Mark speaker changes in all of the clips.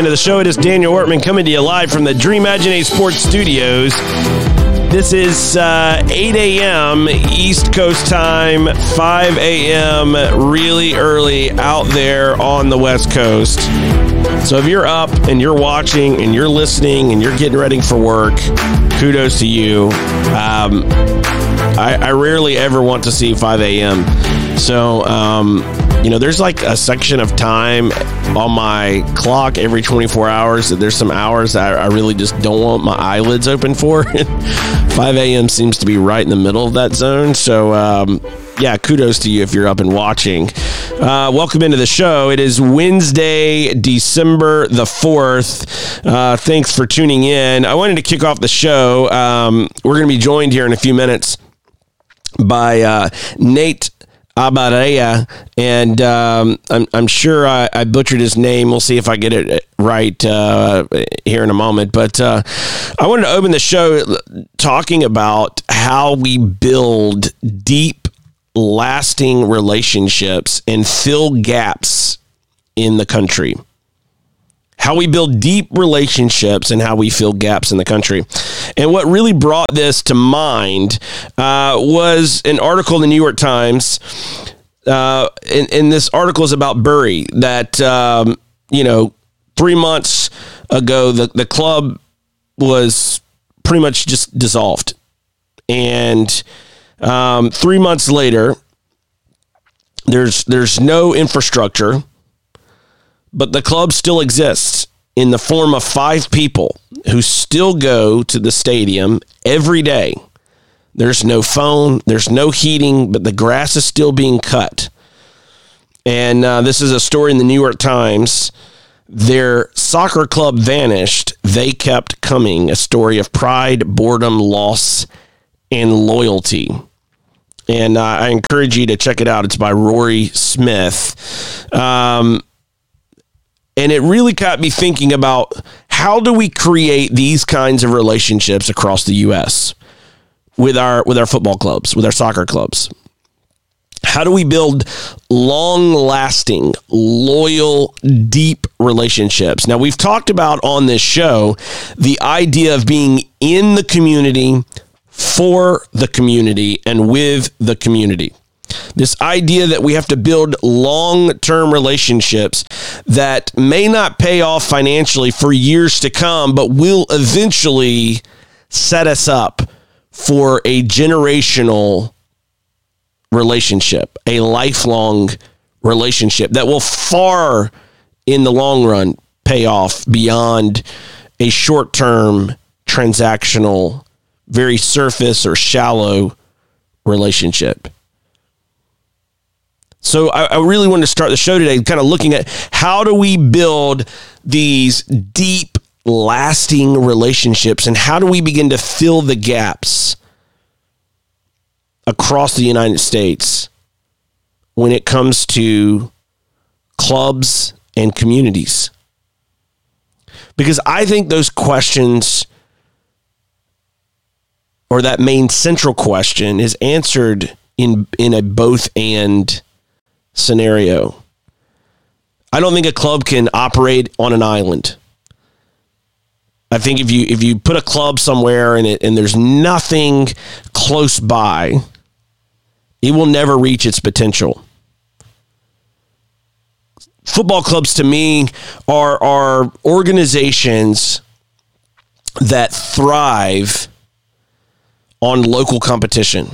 Speaker 1: into the show. It is Daniel Workman coming to you live from the Dream Imagine Sports Studios. This is uh, 8 a.m. East Coast time, 5 a.m. really early out there on the West Coast. So if you're up and you're watching and you're listening and you're getting ready for work, kudos to you. Um, I, I, rarely ever want to see 5 a.m. So, um, you know, there's like a section of time on my clock every 24 hours that there's some hours that I, really just don't want my eyelids open for. 5 a.m. seems to be right in the middle of that zone. So, um, yeah, kudos to you if you're up and watching. Uh, welcome into the show. It is Wednesday, December the 4th. Uh, thanks for tuning in. I wanted to kick off the show. Um, we're going to be joined here in a few minutes by uh, Nate Abaurrea, and um, I'm, I'm sure I, I, butchered his name. We'll see if I get it right uh, here in a moment. But uh, I wanted to open the show talking about how we build deep, lasting relationships and fill gaps in the country how we build deep relationships and how we fill gaps in the country. And what really brought this to mind uh, was an article in the New York Times. Uh, this article is about Bury that, um, you know, three months ago, the, the club was pretty much just dissolved. And um, three months later, there's there's no infrastructure but the club still exists in the form of five people who still go to the stadium every day. There's no phone, there's no heating, but the grass is still being cut. And uh, this is a story in the New York Times. Their soccer club vanished. They kept coming. A story of pride, boredom, loss, and loyalty. And uh, I encourage you to check it out. It's by Rory Smith. Um, and it really got me thinking about how do we create these kinds of relationships across the US with our with our football clubs, with our soccer clubs. How do we build long lasting, loyal, deep relationships? Now, we've talked about on this show the idea of being in the community, for the community, and with the community. This idea that we have to build long term relationships that may not pay off financially for years to come, but will eventually set us up for a generational relationship, a lifelong relationship that will far in the long run pay off beyond a short term transactional, very surface or shallow relationship. So I, I really wanted to start the show today kind of looking at how do we build these deep, lasting relationships and how do we begin to fill the gaps across the United States when it comes to clubs and communities? Because I think those questions or that main central question is answered in in a both and scenario. I don't think a club can operate on an island. I think if you if you put a club somewhere and it and there's nothing close by, it will never reach its potential. Football clubs to me are are organizations that thrive on local competition.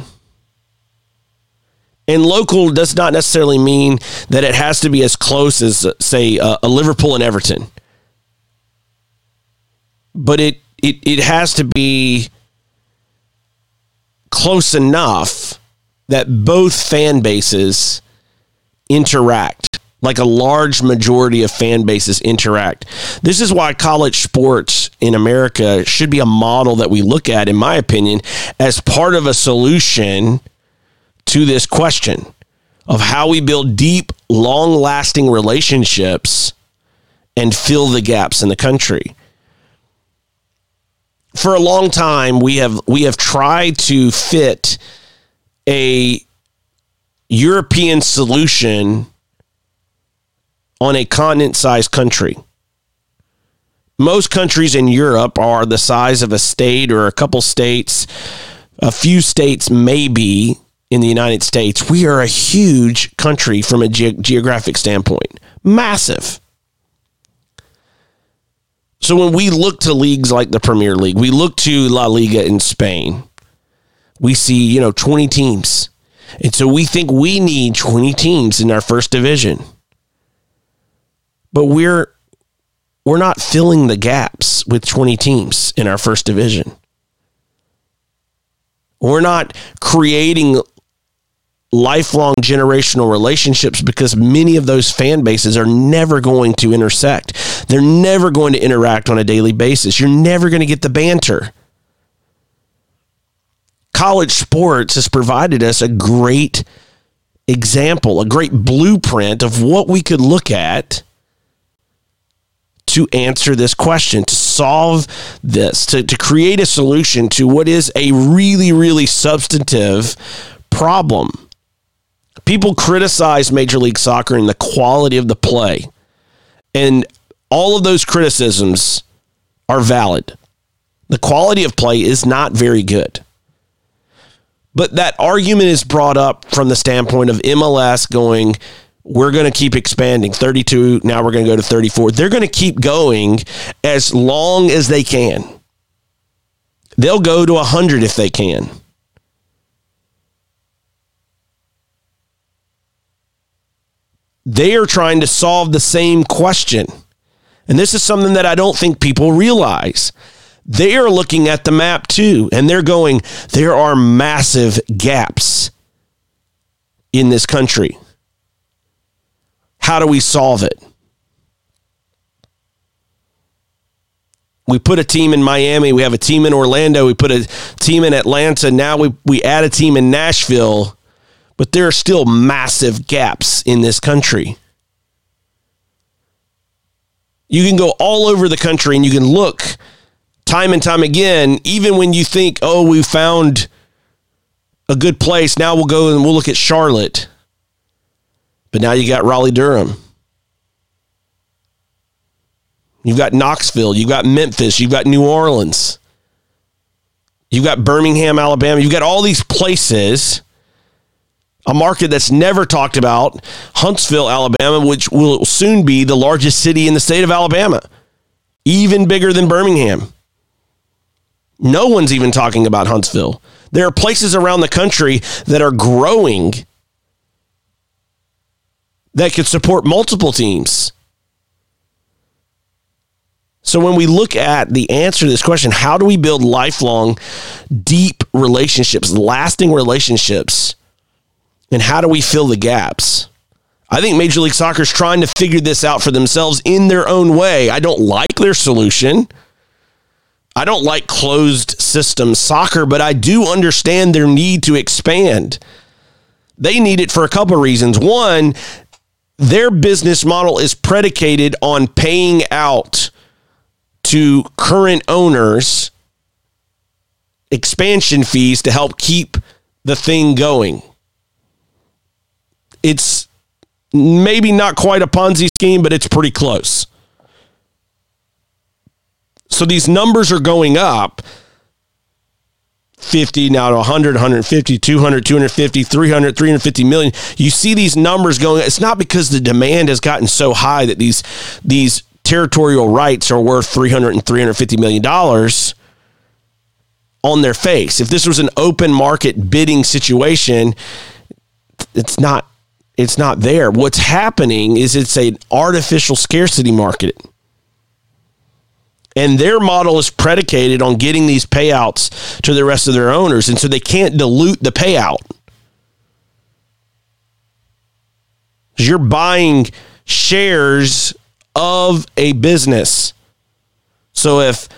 Speaker 1: And local does not necessarily mean that it has to be as close as, say, a, a Liverpool and Everton. But it, it, it has to be close enough that both fan bases interact like a large majority of fan bases interact. This is why college sports in America should be a model that we look at, in my opinion, as part of a solution to this question of how we build deep, long lasting relationships and fill the gaps in the country. For a long time, we have we have tried to fit a European solution on a continent sized country. Most countries in Europe are the size of a state or a couple states, a few states, maybe in the United States. We are a huge country from a ge- geographic standpoint, massive. So when we look to leagues like the Premier League, we look to La Liga in Spain, we see, you know, 20 teams. And so we think we need 20 teams in our first division. But we're we're not filling the gaps with 20 teams in our first division. We're not creating lifelong generational relationships because many of those fan bases are never going to intersect. They're never going to interact on a daily basis. You're never going to get the banter. College sports has provided us a great example, a great blueprint of what we could look at to answer this question, to solve this, to, to create a solution to what is a really, really substantive problem. People criticize Major League Soccer and the quality of the play. And all of those criticisms are valid. The quality of play is not very good. But that argument is brought up from the standpoint of MLS going, we're going to keep expanding 32 now we're going to go to 34 they're going to keep going as long as they can they'll go to 100 if they can they are trying to solve the same question and this is something that i don't think people realize they are looking at the map too and they're going there are massive gaps in this country how do we solve it? We put a team in Miami. We have a team in Orlando. We put a team in Atlanta. Now we, we add a team in Nashville. But there are still massive gaps in this country. You can go all over the country and you can look time and time again, even when you think, oh, we found a good place. Now we'll go and we'll look at Charlotte. But now you got Raleigh Durham. You've got Knoxville. You've got Memphis. You've got New Orleans. You've got Birmingham, Alabama. You've got all these places. A market that's never talked about, Huntsville, Alabama, which will soon be the largest city in the state of Alabama, even bigger than Birmingham. No one's even talking about Huntsville. There are places around the country that are growing that could support multiple teams. So when we look at the answer to this question, how do we build lifelong, deep relationships, lasting relationships, and how do we fill the gaps? I think Major League Soccer is trying to figure this out for themselves in their own way. I don't like their solution. I don't like closed system soccer, but I do understand their need to expand. They need it for a couple of reasons. One, their business model is predicated on paying out to current owners expansion fees to help keep the thing going. It's maybe not quite a Ponzi scheme, but it's pretty close. So these numbers are going up. 50 now to 100 150 200 250 300 350 million. You see these numbers going it's not because the demand has gotten so high that these these territorial rights are worth 300 and 350 million dollars on their face. If this was an open market bidding situation it's not it's not there what's happening is it's an artificial scarcity market and their model is predicated on getting these payouts to the rest of their owners. And so they can't dilute the payout. You're buying shares of a business. So if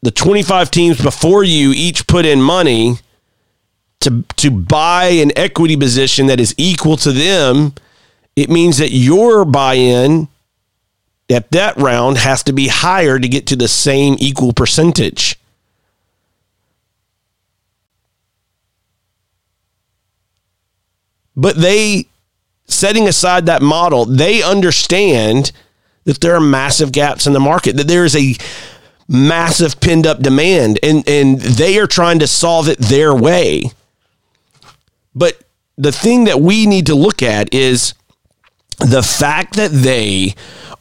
Speaker 1: the 25 teams before you each put in money to, to buy an equity position that is equal to them, it means that your buy in at that round has to be higher to get to the same equal percentage. But they setting aside that model, they understand that there are massive gaps in the market, that there is a massive pinned up demand, and, and they are trying to solve it their way. But the thing that we need to look at is the fact that they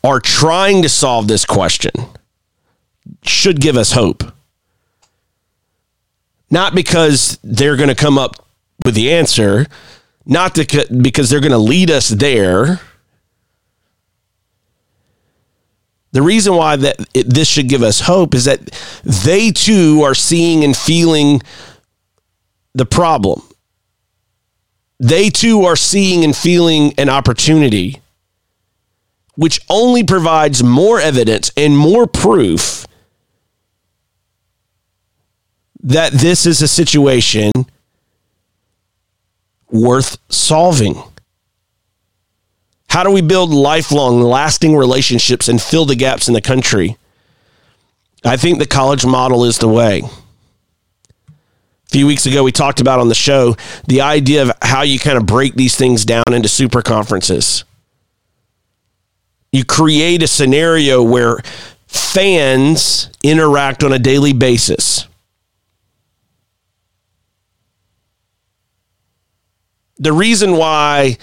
Speaker 1: are trying to solve this question should give us hope. Not because they're going to come up with the answer, not to, because they're going to lead us there. The reason why that it, this should give us hope is that they too are seeing and feeling the problem. They too are seeing and feeling an opportunity, which only provides more evidence and more proof that this is a situation worth solving? How do we build lifelong, lasting relationships and fill the gaps in the country? I think the college model is the way. Few weeks ago, we talked about on the show the idea of how you kind of break these things down into super conferences. You create a scenario where fans interact on a daily basis. the reason why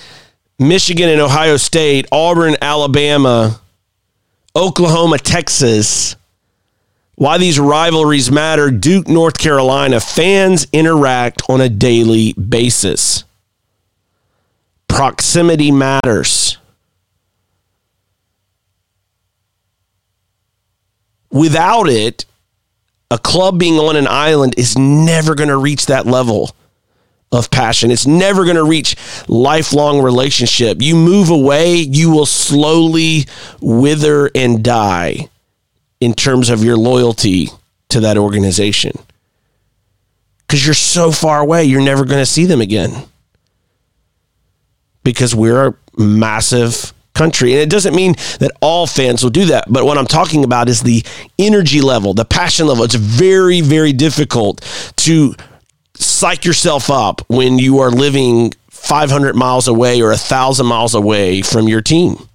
Speaker 1: Michigan and Ohio State, Auburn, Alabama, Oklahoma, Texas, why these rivalries matter, Duke, North Carolina, fans interact on a daily basis. Proximity matters. Without it, a club being on an island is never going to reach that level of passion. It's never going to reach lifelong relationship. You move away, you will slowly wither and die in terms of your loyalty to that organization. Cuz you're so far away, you're never going to see them again. Because we're a massive country. And it doesn't mean that all fans will do that. But what I'm talking about is the energy level, the passion level. It's very, very difficult to psych yourself up when you are living 500 miles away or 1,000 miles away from your team.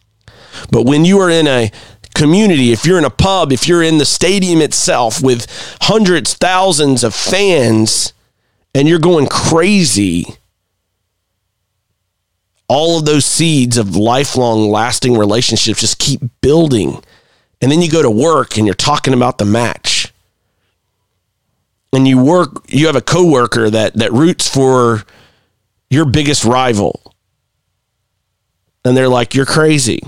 Speaker 1: But when you are in a community, if you're in a pub, if you're in the stadium itself with hundreds, thousands of fans, and you're going crazy, all of those seeds of lifelong, lasting relationships just keep building. And then you go to work and you're talking about the match. And you work you have a coworker that that roots for your biggest rival. And they're like you're crazy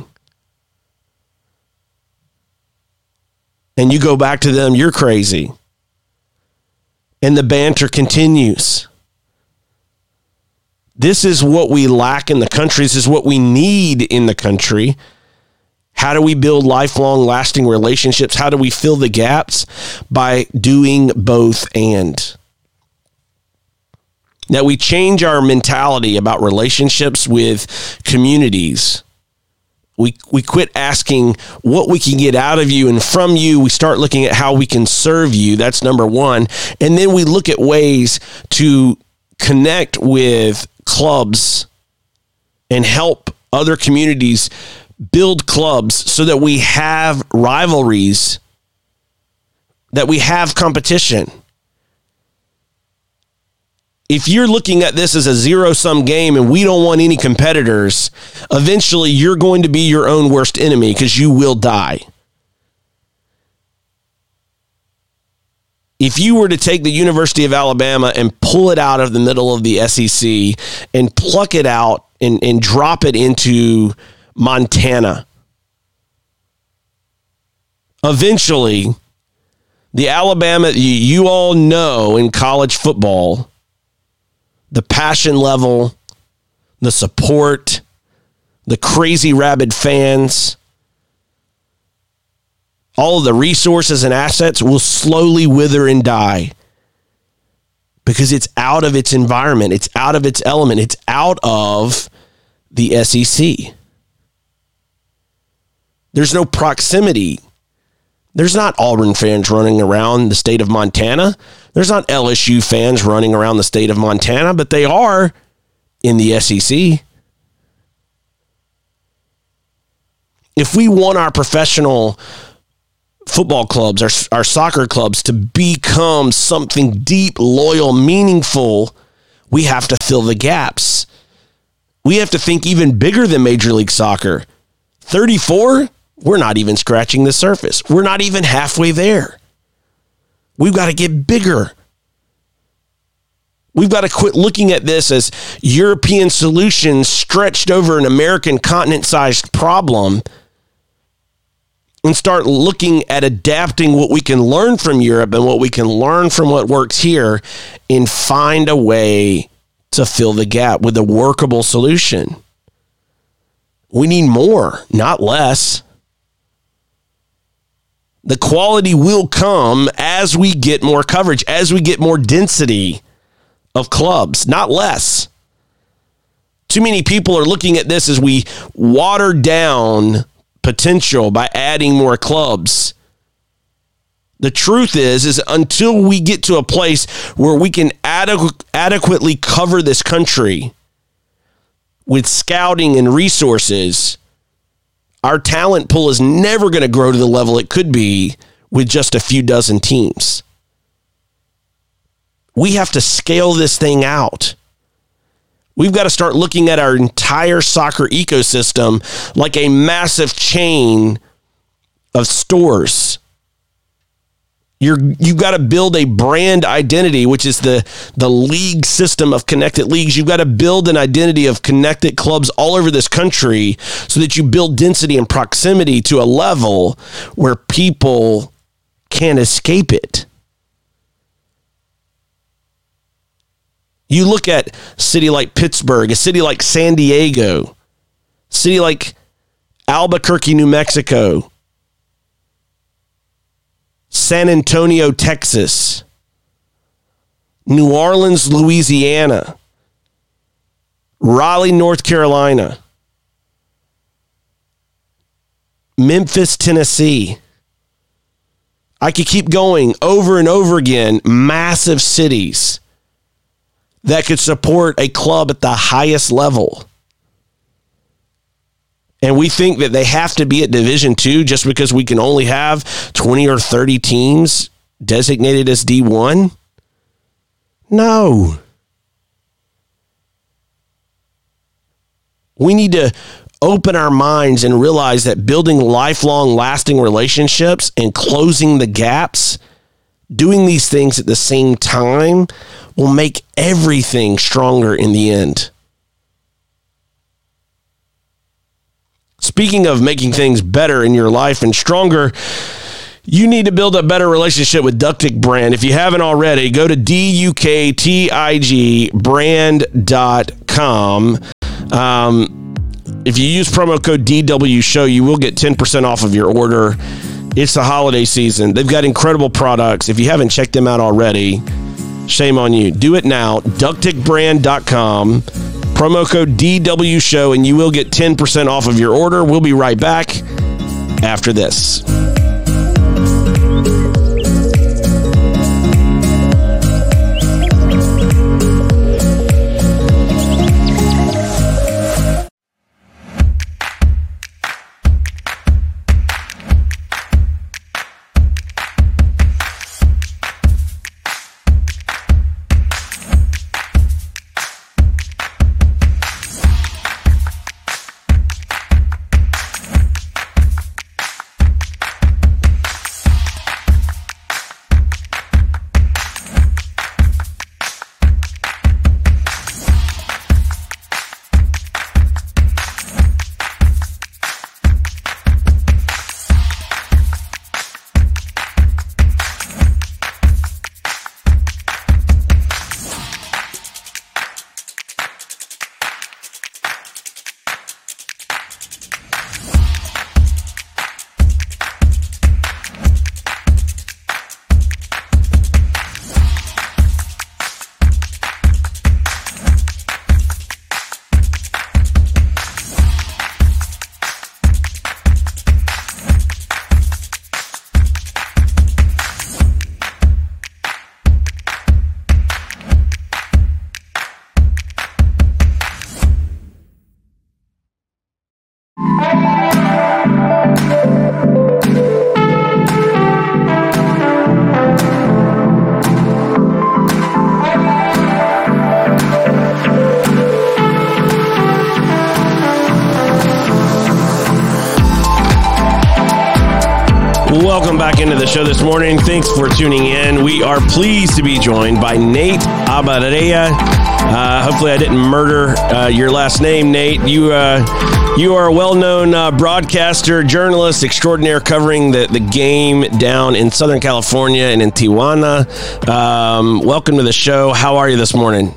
Speaker 1: and you go back to them you're crazy and the banter continues this is what we lack in the country this is what we need in the country how do we build lifelong, lasting relationships? How do we fill the gaps? By doing both and. That we change our mentality about relationships with communities. We, we quit asking what we can get out of you and from you. We start looking at how we can serve you. That's number one. And then we look at ways to connect with clubs and help other communities build clubs so that we have rivalries, that we have competition. If you're looking at this as a zero sum game and we don't want any competitors, eventually you're going to be your own worst enemy because you will die. if you were to take the University of Alabama and pull it out of the middle of the SEC and pluck it out and, and drop it into Montana. Eventually, the Alabama you all know in college football, the passion level, the support, the crazy rabid fans, all of the resources and assets will slowly wither and die because it's out of its environment, it's out of its element, it's out of the SEC. There's no proximity. There's not Auburn fans running around the state of Montana. There's not LSU fans running around the state of Montana, but they are in the SEC. if we want our professional football clubs, our, our soccer clubs to become something deep, loyal, meaningful, we have to fill the gaps. We have to think even bigger than Major League Soccer. 34, we're not even scratching the surface. We're not even halfway there. We've got to get bigger. We've got to quit looking at this as European solutions stretched over an American continent sized problem and start looking at adapting what we can learn from Europe and what we can learn from what works here and find a way to fill the gap with a workable solution. We need more, not less. The quality will come as we get more coverage, as we get more density of clubs, not less. Too many people are looking at this as we water down potential by adding more clubs. The truth is is until we get to a place where we can adequ- adequately cover this country with scouting and resources, our talent pool is never going to grow to the level it could be with just a few dozen teams. We have to scale this thing out. We've got to start looking at our entire soccer ecosystem like a massive chain of stores. You're, you've got to build a brand identity, which is the, the league system of connected leagues. You've got to build an identity of connected clubs all over this country so that you build density and proximity to a level where people can't escape it. You look at city like Pittsburgh, a city like San Diego, city like Albuquerque, New Mexico, San Antonio, Texas, New Orleans, Louisiana, Raleigh, North Carolina, Memphis, Tennessee. I could keep going over and over again. Massive cities that could support a club at the highest level. And we think that they have to be at Division Two just because we can only have 20 or 30 teams designated as D1? No. We need to open our minds and realize that building lifelong, lasting relationships and closing the gaps, doing these things at the same time, will make everything stronger in the end. Speaking of making things better in your life and stronger, you need to build a better relationship with Duktig brand. If you haven't already, go to D-U-K-T-I-G brand.com. Um, if you use promo code DW show, you will get 10% off of your order. It's the holiday season. They've got incredible products. If you haven't checked them out already, Shame on you. Do it now. DuktigBrand.com. Promo code DW Show, and you will get 10% off of your order. We'll be right back after this. Welcome back into the show this morning. Thanks for tuning in. We are pleased to be joined by Nate Abaurrea. Uh, hopefully, I didn't murder uh, your last name, Nate. You uh, you are a well-known uh, broadcaster, journalist extraordinaire, covering the, the game down in Southern California and in Tijuana. Um, welcome to the show. How are you this morning?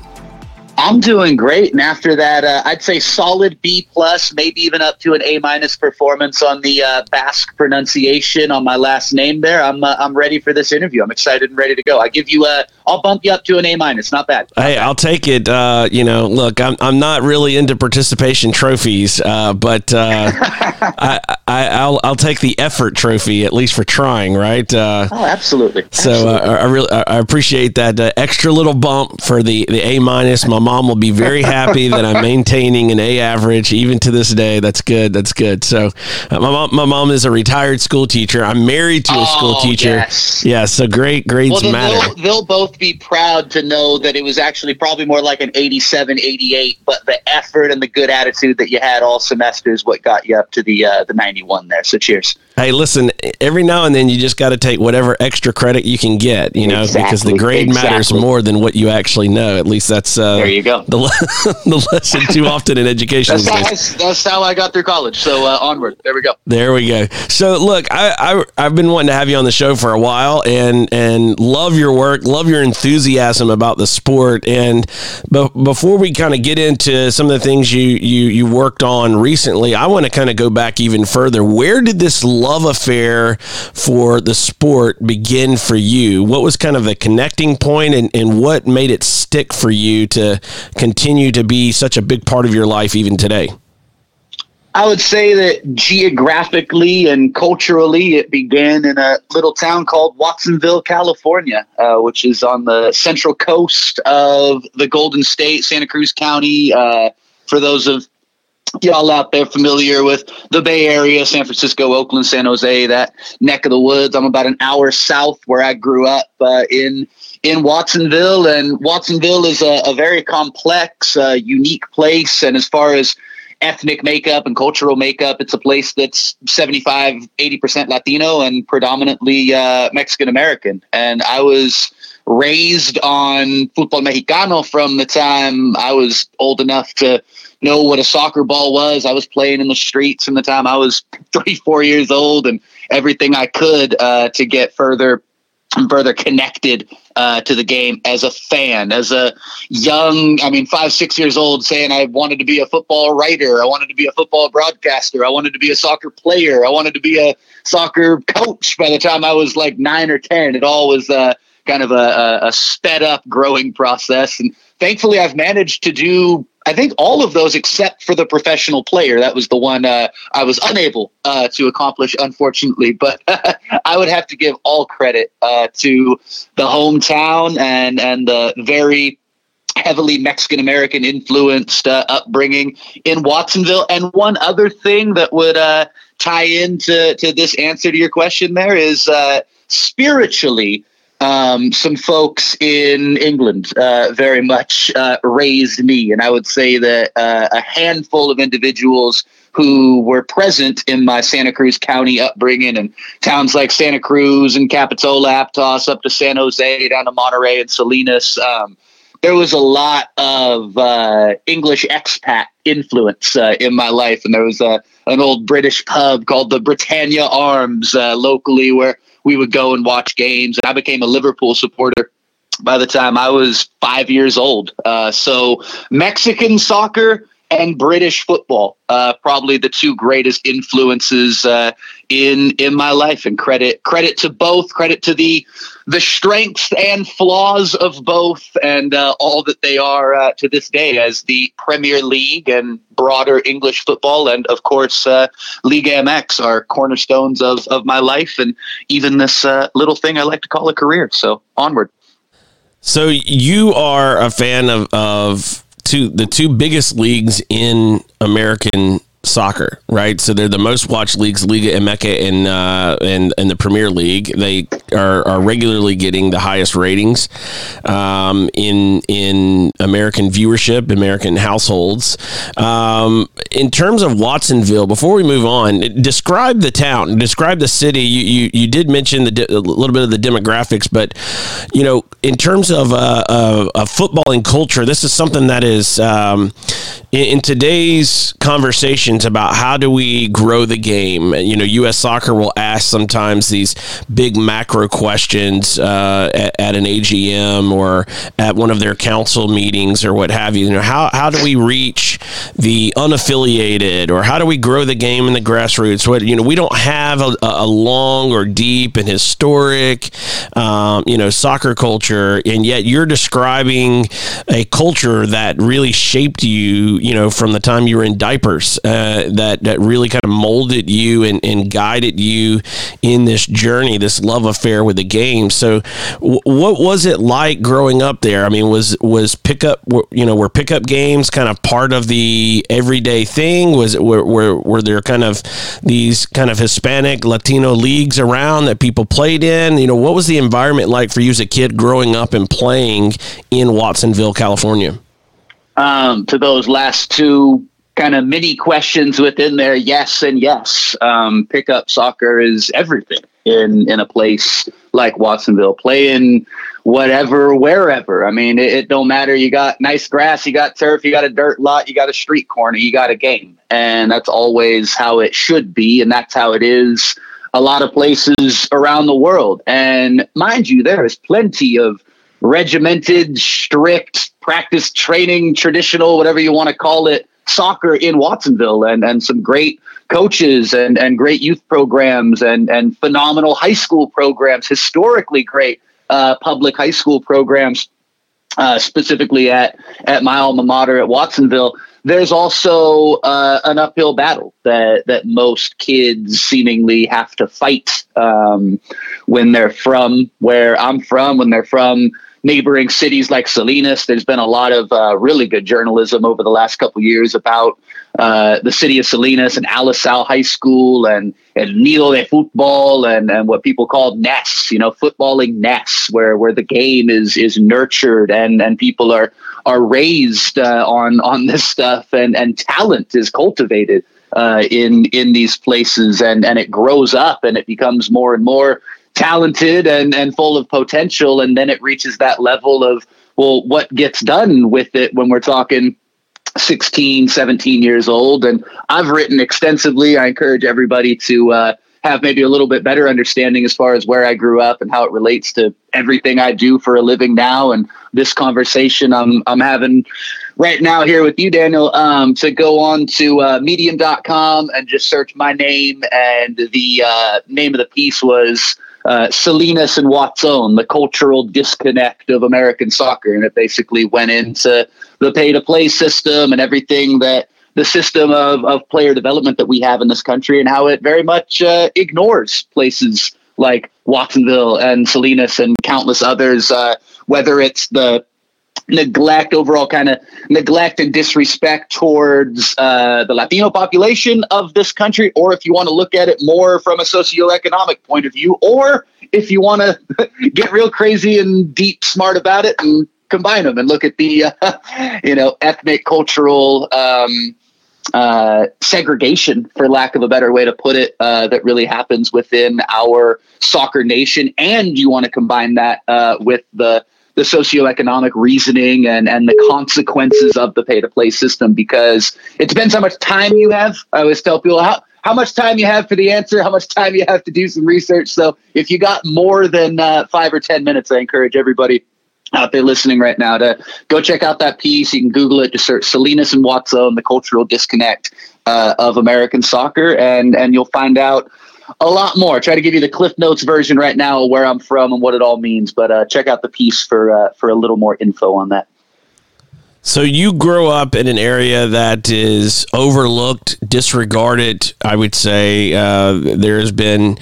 Speaker 2: I'm doing great, and after that, uh, I'd say solid B plus, maybe even up to an A minus performance on the uh, Basque pronunciation on my last name. There, I'm uh, I'm ready for this interview. I'm excited and ready to go. I give you a, I'll bump you up to an A minus. Not bad.
Speaker 1: Not hey,
Speaker 2: bad.
Speaker 1: I'll take it. Uh, you know, look, I'm I'm not really into participation trophies, uh, but uh, I, I will I'll take the effort trophy at least for trying, right?
Speaker 2: oh, absolutely.
Speaker 1: So
Speaker 2: absolutely.
Speaker 1: I really I appreciate that extra little bump for the the A minus. My mom will be very happy that I'm maintaining an A average even to this day. That's good. That's good. So uh, my mom, my mom is a retired school teacher. I'm married to a oh, school teacher. Yes. Yeah. So great grades well, matter.
Speaker 2: They'll, they'll, both be proud to know that it was actually probably more like an 87, 88, but the effort and the good attitude that you had all semester is what got you up to the uh, the 91 there. So cheers.
Speaker 1: Hey, listen. Every now and then you just got to take whatever extra credit you can get. You know,
Speaker 2: exactly,
Speaker 1: because the grade
Speaker 2: exactly.
Speaker 1: matters more than what you actually know. At least that's uh,
Speaker 2: there. You go.
Speaker 1: The the lesson too often in education.
Speaker 2: That's, how, that's how I got through college. So uh, onward. There we go.
Speaker 1: There we go. So look, I, I have been wanting to have you on the show for a while, and and love your work, love your enthusiasm about the sport. And but before we kind of get into some of the things you you you worked on recently, I want to kind of go back even further. Where did this love affair for the sport begin for you? What was kind of the connecting point, and and what made it stick for you to continue to be such a big part of your life even today?
Speaker 2: I would say that geographically and culturally, it began in a little town called Watsonville, California, uh, which is on the central coast of the Golden State, Santa Cruz County. Uh, for those of y'all out there familiar with the Bay Area, San Francisco, Oakland, San Jose, that neck of the woods, I'm about an hour south where I grew up uh, in in Watsonville, and Watsonville is a, a very complex, uh, unique place. And as far as ethnic makeup and cultural makeup, it's a place that's 75, 80% Latino and predominantly uh, Mexican American. And I was raised on football mexicano from the time I was old enough to know what a soccer ball was. I was playing in the streets from the time I was three, four years old, and everything I could uh, to get further further connected uh, to the game as a fan, as a young, I mean, five, six years old, saying I wanted to be a football writer, I wanted to be a football broadcaster, I wanted to be a soccer player, I wanted to be a soccer coach. By the time I was like nine or ten, it all was uh, kind of a, a sped up growing process, and thankfully, I've managed to do I think all of those except for the professional player. That was the one uh, I was unable uh, to accomplish, unfortunately. But I would have to give all credit uh, to the hometown and and the very heavily Mexican American influenced uh, upbringing in Watsonville. And one other thing that would uh, tie into to this answer to your question there is uh, spiritually um, some folks in England uh, very much uh, raised me. And I would say that uh, a handful of individuals who were present in my Santa Cruz County upbringing and towns like Santa Cruz and Capitola, Aptos, up to San Jose, down to Monterey and Salinas. Um, there was a lot of uh, English expat influence uh, in my life. And there was a, an old British pub called the Britannia Arms uh, locally where we would go and watch games. And I became a Liverpool supporter by the time I was five years old. Uh, so Mexican soccer and British football, uh, probably the two greatest influences uh, in in my life. And credit credit to both, credit to the the strengths and flaws of both, and uh, all that they are uh, to this day as the Premier League and broader English football, and of course uh, Liga MX are cornerstones of of my life, and even this uh, little thing I like to call a career. So onward.
Speaker 1: So you are a fan of of two the two biggest leagues in American soccer, right? So they're the most watched leagues, Liga MX and uh, and and the Premier League. They are, are regularly getting the highest ratings um, in in American viewership, American households. Um, in terms of Watsonville, before we move on, describe the town, describe the city. You you, you did mention the a little bit of the demographics, but you know, in terms of uh, a, a footballing culture, this is something that is um, in, in today's about how do we grow the game. You know, U.S. Soccer will ask sometimes these big macro questions uh, at, at, an AGM or at one of their council meetings or what have you. You know, how how do we reach the unaffiliated or how do we grow the game in the grassroots? What you know, we don't have a, a long or deep and historic, um, you know, soccer culture, and yet you're describing a culture that really shaped you, you know, from the time you were in diapers, uh, that that really kind of molded you and, and guided you in this journey, this love affair with the game. So, w- what was it like growing up there? I mean, was was pickup, you know, were pickup games kind of part of the everyday thing? Was it were, were, were there kind of these kind of Hispanic Latino leagues around that people played in? You know, what was the environment like for you as a kid growing up and playing in Watsonville, California?
Speaker 2: Um, to those last two kind of mini questions within there, yes and yes. Um, pickup soccer is everything in in a place like Watsonville. Playing whatever, wherever. I mean, it, it, don't matter. You got nice grass, you got turf, you got a dirt lot, you got a street corner, you got a game, and that's always how it should be, and that's how it is. A lot of places around the world, and mind you, there is plenty of regimented, strict practice training, traditional, whatever you want to call it, soccer in Watsonville and, and some great coaches and, and great youth programs and, and phenomenal high school programs, historically great uh, public high school programs, uh, specifically at, at my alma mater at Watsonville. There's also uh, an uphill battle that, that most kids seemingly have to fight um, when they're from where I'm from, when they're from neighboring cities like Salinas. There's been a lot of uh, really good journalism over the last couple years about uh, the city of Salinas and Alisal High School and and Nido de Football and, and what people call nests, you know, footballing nests where where the game is is nurtured and and people are are raised uh, on on this stuff and and talent is cultivated. Uh, in in these places and and it grows up and it becomes more and more talented and, and full of potential. And then it reaches that level of, well, what gets done with it when we're talking 16, 17 years old. And I've written extensively. I encourage everybody to uh, have maybe a little bit better understanding as far as where I grew up and how it relates to everything I do for a living now. And this conversation I'm, I'm having right now here with you, Daniel, um, to go on to uh, medium.com and just search my name. And the uh, name of the piece was uh, Salinas and Watson, the cultural disconnect of American soccer. And it basically went into the pay to play system and everything that the system of, of player development that we have in this country and how it very much uh, ignores places like Watsonville and Salinas and countless others, uh, whether it's the neglect, overall kind of neglect and disrespect towards uh, the Latino population of this country, or if you want to look at it more from a socioeconomic point of view, or if you want to get real crazy and deep smart about it and combine them and look at the uh, you know ethnic cultural um, uh, segregation, for lack of a better way to put it, uh, that really happens within our soccer nation, and you want to combine that uh, with the the socioeconomic reasoning and, and the consequences of the pay to play system because it depends how much time you have. I always tell people how, how much time you have for the answer, how much time you have to do some research. So if you got more than uh, five or 10 minutes, I encourage everybody out there listening right now to go check out that piece. You can Google it, just search Salinas and Watson, the cultural disconnect uh, of American soccer, and, and you'll find out a lot more. Try to give you the Cliff Notes version right now where I'm from and what it all means. But uh, check out the piece for uh, for a little more info on that.
Speaker 1: So you grow up in an area that is overlooked, disregarded. I would say uh, there has been,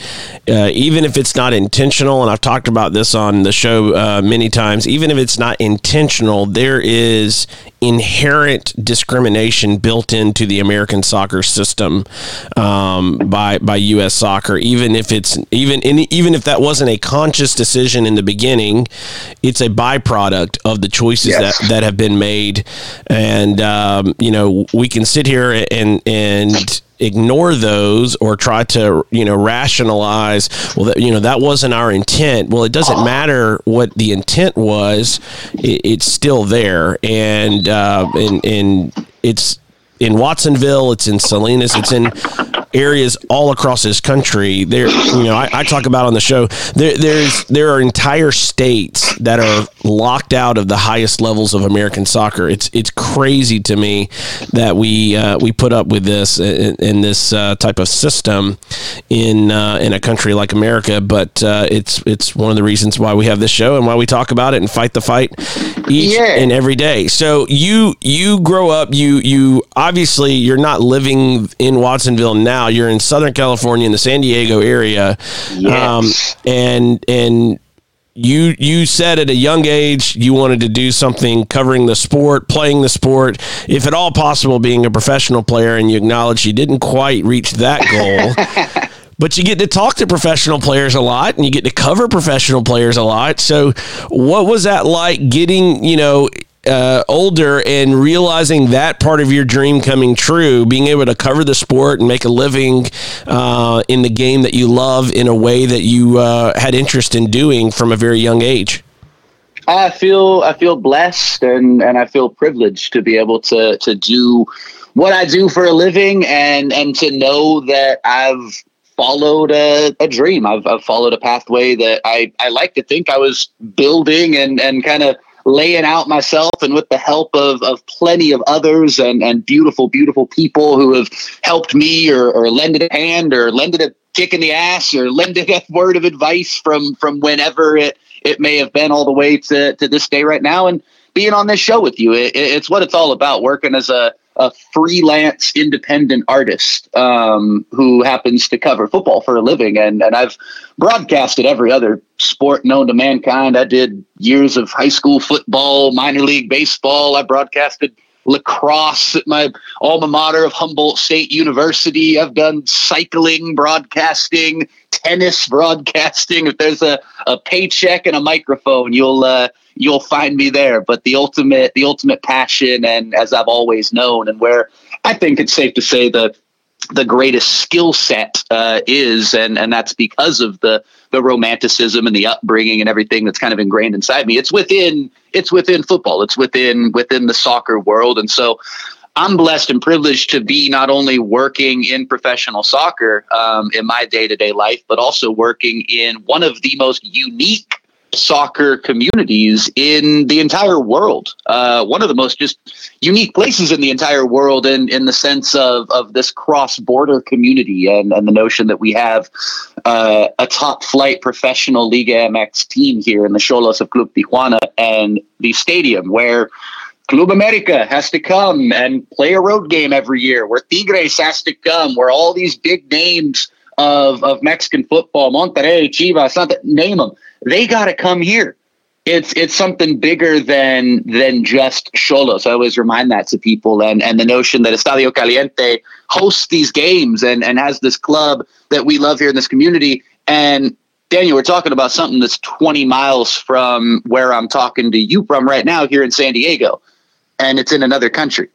Speaker 1: uh, even if it's not intentional, and I've talked about this on the show uh, many times. Even if it's not intentional, there is inherent discrimination built into the American soccer system um, by by U.S. Soccer. Even if it's even even if that wasn't a conscious decision in the beginning, it's a byproduct of the choices yes. that that have been made and um, you know we can sit here and and ignore those or try to you know rationalize well that you know that wasn't our intent. Well it doesn't matter what the intent was. It, it's still there. And uh, and and it's in Watsonville, it's in Salinas, it's in areas all across this country. There, you know, I, I, talk about on the show. There, there's there are entire states that are locked out of the highest levels of American soccer. It's it's crazy to me that we uh, we put up with this in, in this uh, type of system in uh, in a country like America. But uh, it's it's one of the reasons why we have this show and why we talk about it and fight the fight each yeah. and every day. So you you grow up you you obviously you're not living in Watsonville now. You're in Southern California in the San Diego area, yes. um, and and you you said at a young age you wanted to do something covering the sport, playing the sport, if at all possible, being a professional player, and you acknowledge you didn't quite reach that goal. but you get to talk to professional players a lot and you get to cover professional players a lot. So, what was that like getting, you know, uh, older and realizing that part of your dream coming true, being able to cover the sport and make a living uh, in the game that you love in a way that you uh, had interest in doing from a very young age?
Speaker 2: I feel I feel blessed and, and I feel privileged to be able to to do what I do for a living and and to know that I've followed a, a dream. I've, I've followed a pathway that I, I like to think I was building and, and kind of laying out myself and with the help of, of plenty of others and, and beautiful, beautiful people who have helped me or, or lended a hand or lended a kick in the ass or lended a word of advice from, from whenever it, it may have been all the way to, to this day right now. And being on this show with you, it, it's what it's all about working as a, a freelance independent artist um, who happens to cover football for a living. And, and I've broadcasted every other sport known to mankind. I did years of high school football, minor league baseball. I broadcasted lacrosse at my alma mater of Humboldt State University. I've done cycling, broadcasting, tennis, broadcasting. If there's a, a paycheck and a microphone, you'll uh, you'll find me there. But the ultimate the ultimate passion, and as I've always known, and where I think it's safe to say the the greatest skill set uh, is, and and that's because of the the romanticism and the upbringing and everything that's kind of ingrained inside me. It's within it's within football. It's within within the soccer world, and so I'm blessed and privileged to be not only working in professional soccer um, in my day to day life, but also working in one of the most unique soccer communities in the entire world. Uh, one of the most just unique places in the entire world in, in the sense of, of this cross border community and, and the notion that we have uh, a top flight professional Liga MX team here in the Xolos of Club Tijuana and the stadium where Club America has to come and play a road game every year, where Tigres has to come, where all these big names of, of Mexican football, Monterrey, Chivas, not that, name them, they got to come here. It's it's something bigger than than just Xolos. I always remind that to people, and and the notion that Estadio Caliente hosts these games and and has this club that we love here in this community. And Daniel, we're talking about something that's 20 miles from where I'm talking to you from right now here in San Diego, and it's in another country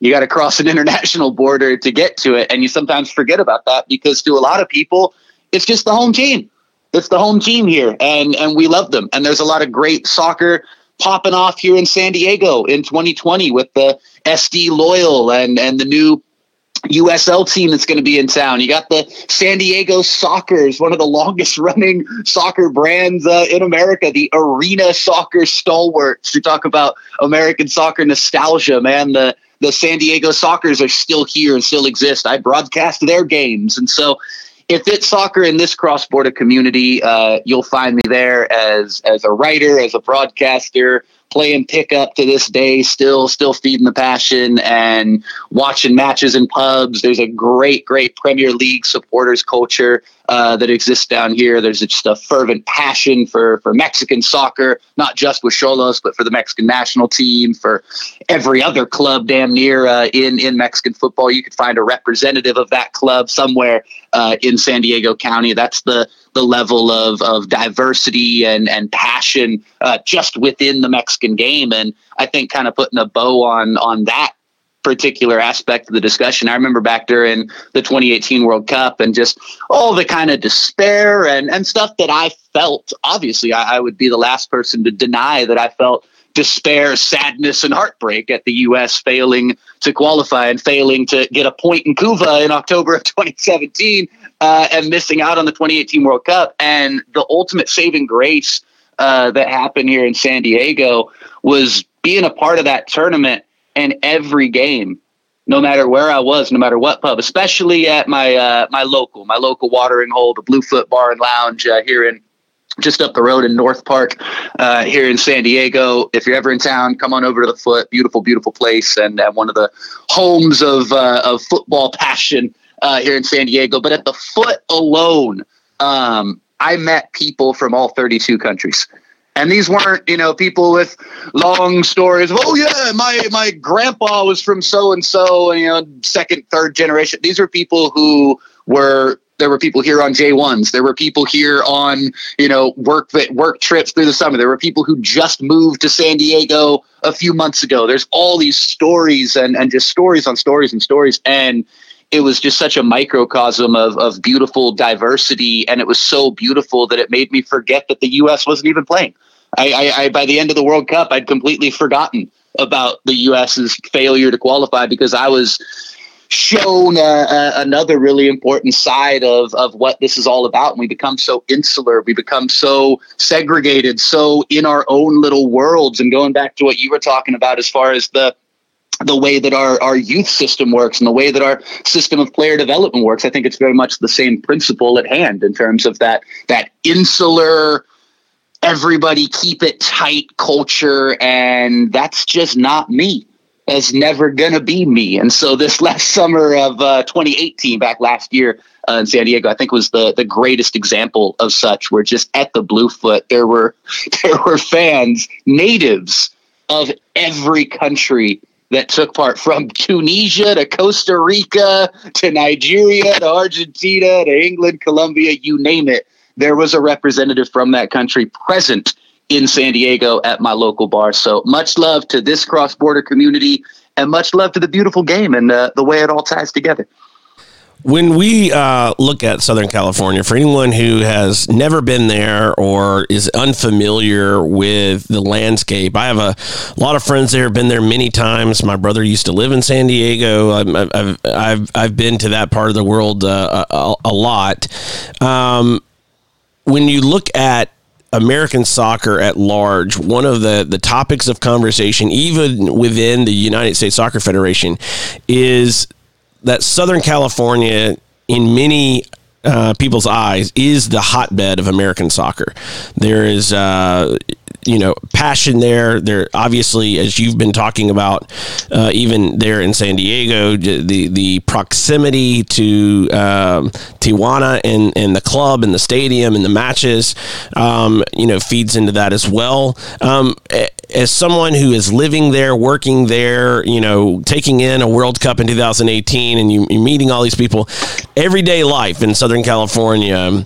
Speaker 2: you got to cross an international border to get to it. And you sometimes forget about that because to a lot of people, it's just the home team. It's the home team here, and and we love them. And there's a lot of great soccer popping off here in San Diego in 2020 with the SD Loyal and and the new USL team that's going to be in town. You got the San Diego Sockers, one of the longest running soccer brands uh, in America, the arena soccer stalwarts. You talk about American soccer nostalgia, man. The the San Diego Sockers are still here and still exist. I broadcast their games. And so if it's soccer in this cross-border community, uh, you'll find me there as as a writer, as a broadcaster, playing pickup to this day, still still feeding the passion and watching matches in pubs. There's a great, great Premier League supporters culture uh, that exists down here. There's just a fervent passion for for Mexican soccer, not just with Xolos, but for the Mexican national team, for every other club damn near uh, in in Mexican football. You could find a representative of that club somewhere uh, in San Diego County. That's the the level of, of diversity and, and passion uh, just within the Mexican game. And I think kind of putting a bow on on that particular aspect of the discussion. I remember back during the 2018 World Cup and just all the kind of despair and, and stuff that I felt. Obviously, I, I would be the last person to deny that I felt despair, sadness, and heartbreak at the U.S. failing to qualify and failing to get a point in Couva in October of 2017 uh, and missing out on the 2018 World Cup. And the ultimate saving grace uh, that happened here in San Diego was being a part of that tournament and every game. No matter where I was, no matter what pub, especially at my uh, my local, my local watering hole, the Bluefoot Bar and Lounge uh, here in just up the road in North Park uh, here in San Diego. If you're ever in town, come on over to the Foot. Beautiful, beautiful place, and uh, one of the homes of uh, of football passion uh, here in San Diego. But at the Foot alone, um, I met people from all 32 countries. And these weren't, you know, people with long stories. Of, oh yeah, my my grandpa was from so and so, you know, second, third generation. These were people who were there were people here on J1s. There were people here on, you know, work work trips through the summer. There were people who just moved to San Diego a few months ago. There's all these stories and, and just stories on stories and stories. And it was just such a microcosm of, of beautiful diversity. And it was so beautiful that it made me forget that the U.S. wasn't even playing. I, I, I by the end of the World Cup, I'd completely forgotten about the U.S.'s failure to qualify because I was shown uh, uh, another really important side of, of what this is all about. And we become so insular, we become so segregated, so in our own little worlds. And going back to what you were talking about as far as the the way that our, our youth system works and the way that our system of player development works, I think it's very much the same principle at hand in terms of that that insular everybody keep it tight culture and that's just not me is never to be me. And so this last summer of uh, 2018, back last year uh, in San Diego, I think was the the greatest example of such. Where just at the Bluefoot, there were there were fans, natives of every country that took part from Tunisia to Costa Rica to Nigeria to Argentina to England, Colombia, you name it. There was a representative from that country present in San Diego at my local bar. So much love to this cross border community and much love to the beautiful game and uh, the way it all ties together.
Speaker 1: When we uh, look at Southern California, for anyone who has never been there or is unfamiliar with the landscape, I have a lot of friends there. Have been there many times. My brother used to live in San Diego. I've I've I've, I've been to that part of the world uh, a, a, lot. Um, when you look at American soccer at large, one of the, the topics of conversation, even within the United States Soccer Federation, is that Southern California, in many uh, people's eyes, is the hotbed of American soccer. There is, uh, you know passion there. There obviously, as you've been talking about, uh, even there in San Diego, the the proximity to um, Tijuana and and the club and the stadium and the matches, um, you know, feeds into that as well. Um, as someone who is living there, working there, you know, taking in a World Cup in 2018, and you, you're meeting all these people, everyday life in Southern California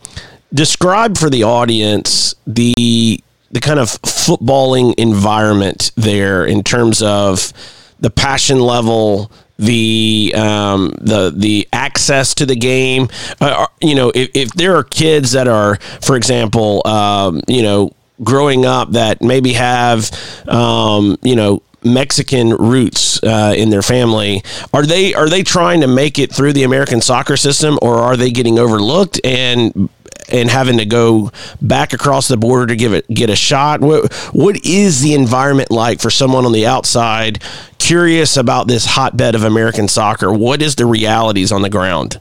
Speaker 1: describe for the audience the the kind of footballing environment there in terms of the passion level, the um, the the access to the game. Uh, you know, if, if there are kids that are, for example, um, you know, growing up that maybe have, um, you know. Mexican roots uh, in their family are they are they trying to make it through the American soccer system or are they getting overlooked and and having to go back across the border to give it get a shot? What what is the environment like for someone on the outside curious about this hotbed of American soccer? What is the realities on the ground?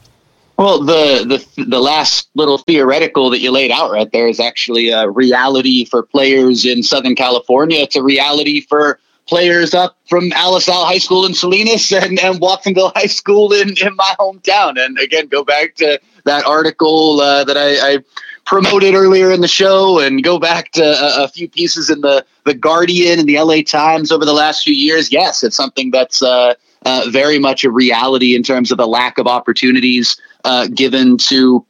Speaker 2: Well, the, the the last little theoretical that you laid out right there is actually a reality for players in Southern California. It's a reality for players up from Alisal High School in Salinas and, and Watsonville High School in, in my hometown. And again, go back to that article uh, that I, I, promoted earlier in the show and go back to a, a, few pieces in the, the Guardian and the LA Times over the last few years. Yes, it's something that's uh, uh, very much a reality in terms of the lack of opportunities uh, given to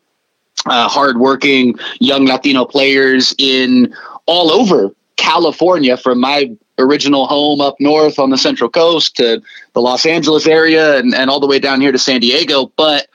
Speaker 2: uh, hardworking young Latino players in all over California, from my original home up north on the Central Coast to the Los Angeles area and, and all the way down here to San Diego. But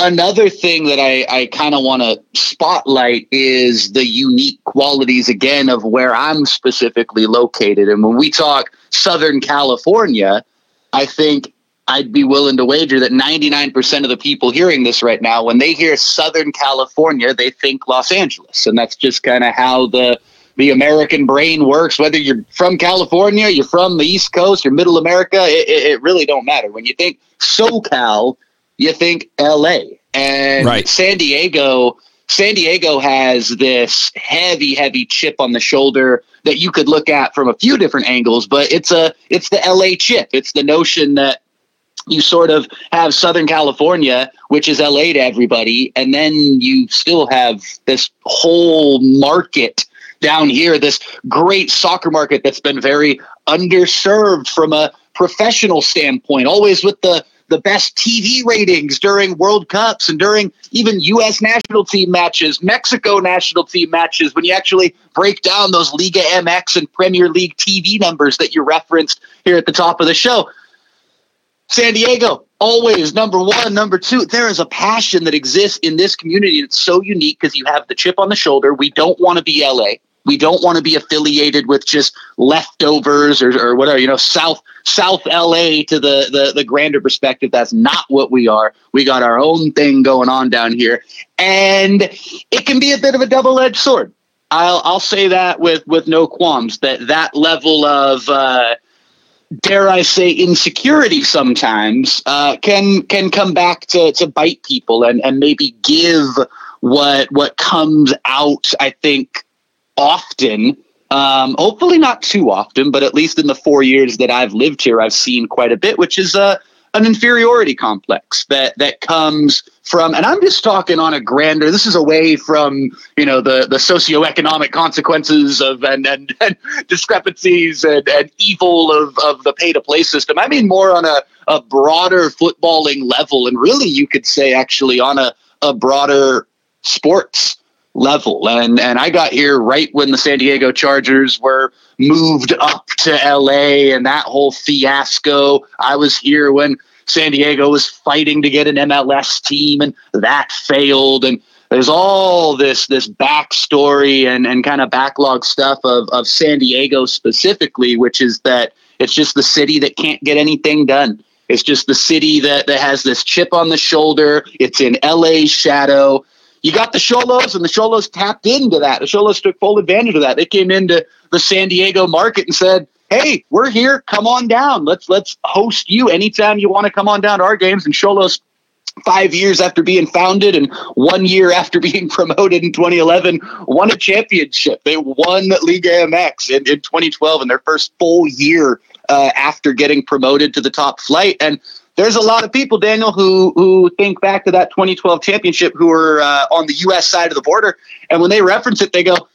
Speaker 2: another thing that I, I kind of want to spotlight is the unique qualities again of where I'm specifically located. And when we talk Southern California, I think I'd be willing to wager that 99% of the people hearing this right now, when they hear Southern California, they think Los Angeles. And that's just kind of how the the American brain works. Whether you're from California, you're from the East Coast, or Middle America, it, it really don't matter. When you think SoCal, you think LA and right. San Diego. San Diego has this heavy, heavy chip on the shoulder that you could look at from a few different angles, but it's a it's the LA chip. It's the notion that you sort of have Southern California, which is LA to everybody, and then you still have this whole market down here, this great soccer market that's been very underserved from a professional standpoint, always with the the best TV ratings during World Cups and during even U.S. national team matches, Mexico national team matches, when you actually break down those Liga MX and Premier League TV numbers that you referenced here at the top of the show. San Diego, always number one, number two. There is a passion that exists in this community. It's so unique because you have the chip on the shoulder. We don't want to be LA. We don't want to be affiliated with just leftovers or, or whatever, you know, South South LA to the, the the grander perspective. That's not what we are. We got our own thing going on down here. And it can be a bit of a double-edged sword. I'll I'll say that with with no qualms that that level of uh, dare I say insecurity sometimes uh, can can come back to to bite people and and maybe give what what comes out I think often. Um, hopefully not too often, but at least in the four years that I've lived here, I've seen quite a bit, which is a uh, an inferiority complex that that comes from and I'm just talking on a grander this is away from you know the the socioeconomic consequences of and and, and discrepancies and, and evil of, of the pay to play system I mean more on a, a broader footballing level and really you could say actually on a, a broader sports level. And and I got here right when the San Diego Chargers were moved up to LA and that whole fiasco. I was here when San Diego was fighting to get an MLS team and that failed and there's all this this backstory and, and kind of backlog stuff of, of San Diego specifically, which is that it's just the city that can't get anything done. It's just the city that, that has this chip on the shoulder. It's in LA's shadow you got the Xolos, and the Xolos tapped into that. The Xolos took full advantage of that. They came into the San Diego market and said, "Hey, we're here. Come on down. Let's let's host you anytime you want to come on down to our games." And Xolos, five years after being founded and one year after being promoted in 2011, won a championship. They won Liga MX in, in 2012 in their first full year uh, after getting promoted to the top flight. And there's a lot of people, Daniel, who who think back to that 2012 championship who are uh, on the U.S. side of the border, and when they reference it, they go,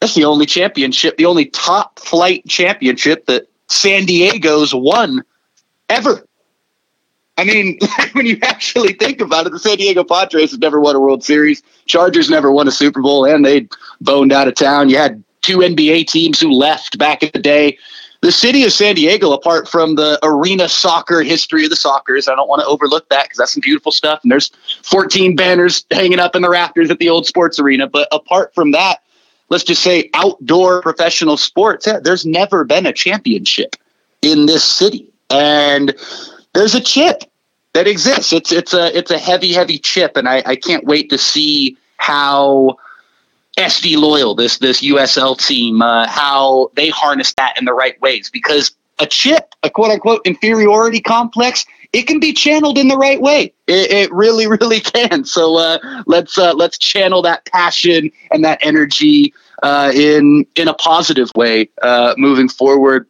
Speaker 2: "That's the only championship, the only top flight championship that San Diego's won ever." I mean, when you actually think about it, the San Diego Padres have never won a World Series. Chargers never won a Super Bowl, and they boned out of town. You had two NBA teams who left back in the day the city of San Diego, apart from the arena soccer history of the Sockers, I don't want to overlook that because that's some beautiful stuff. And there's 14 banners hanging up in the rafters at the old sports arena. But apart from that, let's just say outdoor professional sports, yeah, there's never been a championship in this city. And there's a chip that exists. It's it's a it's a heavy, heavy chip, and I, I can't wait to see how SD Loyal, this this USL team, uh, how they harness that in the right ways because a chip, a quote unquote inferiority complex, it can be channeled in the right way. It, it really, really can. So uh, let's uh, let's channel that passion and that energy uh, in in a positive way uh, moving forward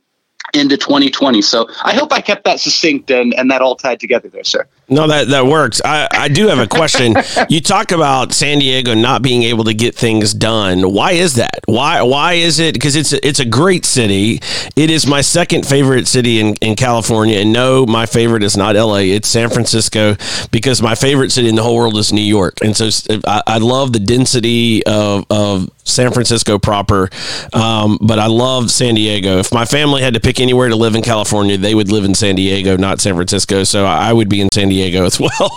Speaker 2: into 2020. So I hope I kept that succinct and, and that all tied together there, sir.
Speaker 1: No, that, that works. I, I do have a question. you talk about San Diego not being able to get things done. Why is that? Why why is it? Because it's a, it's a great city. It is my second favorite city in, in California. And no, my favorite is not LA. It's San Francisco because my favorite city in the whole world is New York. And so I, I love the density of, of San Francisco proper. Um, but I love San Diego. If my family had to pick anywhere to live in California, they would live in San Diego, not San Francisco. So I would be in San Diego as well.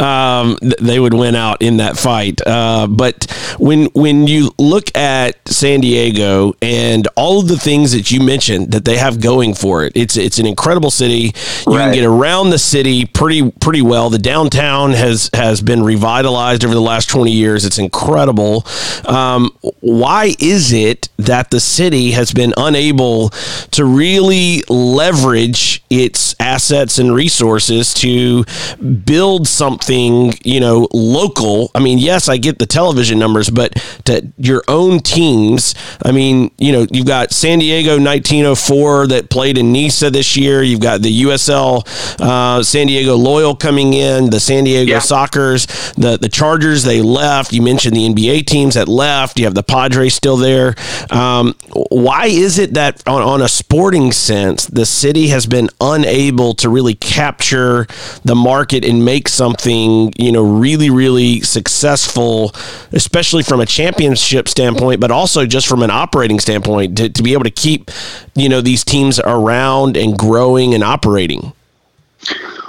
Speaker 1: um, they would win out in that fight. Uh, but when when you look at San Diego and all of the things that you mentioned that they have going for it, it's it's an incredible city. You right. can get around the city pretty pretty well. The downtown has has been revitalized over the last twenty years. It's incredible. Um, why is it that the city has been unable to really leverage its assets and resources to build something, you know, local? I mean, yes, I get the television numbers, but to your own teams, I mean, you know, you've got San Diego 1904 that played in NISA this year. You've got the USL uh, San Diego Loyal coming in, the San Diego yeah. Sockers, the, the Chargers, they left. You mentioned the NBA teams that left. You have the Padres still there. Um, why is it that, on, on a sporting sense, the city has been unable to really capture the market and make something, you know, really, really successful, especially from a championship standpoint, but also just from an operating standpoint, to, to be able to keep, you know, these teams around and growing and operating?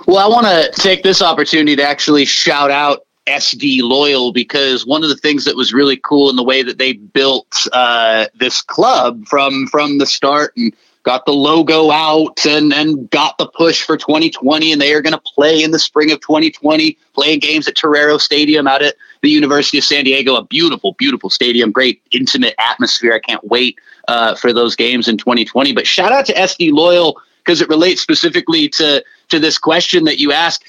Speaker 2: Well, I want to take this opportunity to actually shout out SD Loyal because one of the things that was really cool in the way that they built uh, this club from from the start and got the logo out and and got the push for 2020 and they are going to play in the spring of 2020 playing games at Torero Stadium out at the University of San Diego. A beautiful beautiful stadium. Great intimate atmosphere. I can't wait uh, for those games in 2020 but shout out to SD Loyal because it relates specifically to to this question that you asked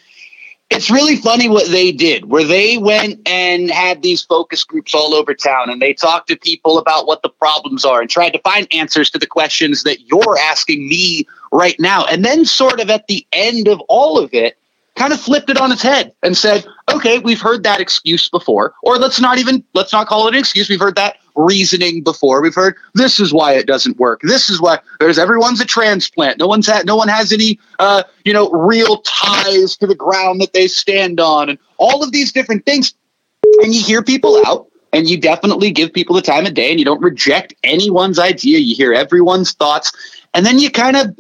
Speaker 2: it's really funny what they did, where they went and had these focus groups all over town and they talked to people about what the problems are and tried to find answers to the questions that you're asking me right now. And then, sort of at the end of all of it, kind of flipped it on its head and said, okay, we've heard that excuse before, or let's not even, let's not call it an excuse. We've heard that reasoning before. We've heard this is why it doesn't work. This is why there's everyone's a transplant. No one's had, no one has any, uh, you know, real ties to the ground that they stand on and all of these different things. And you hear people out and you definitely give people the time of day and you don't reject anyone's idea. You hear everyone's thoughts and then you kind of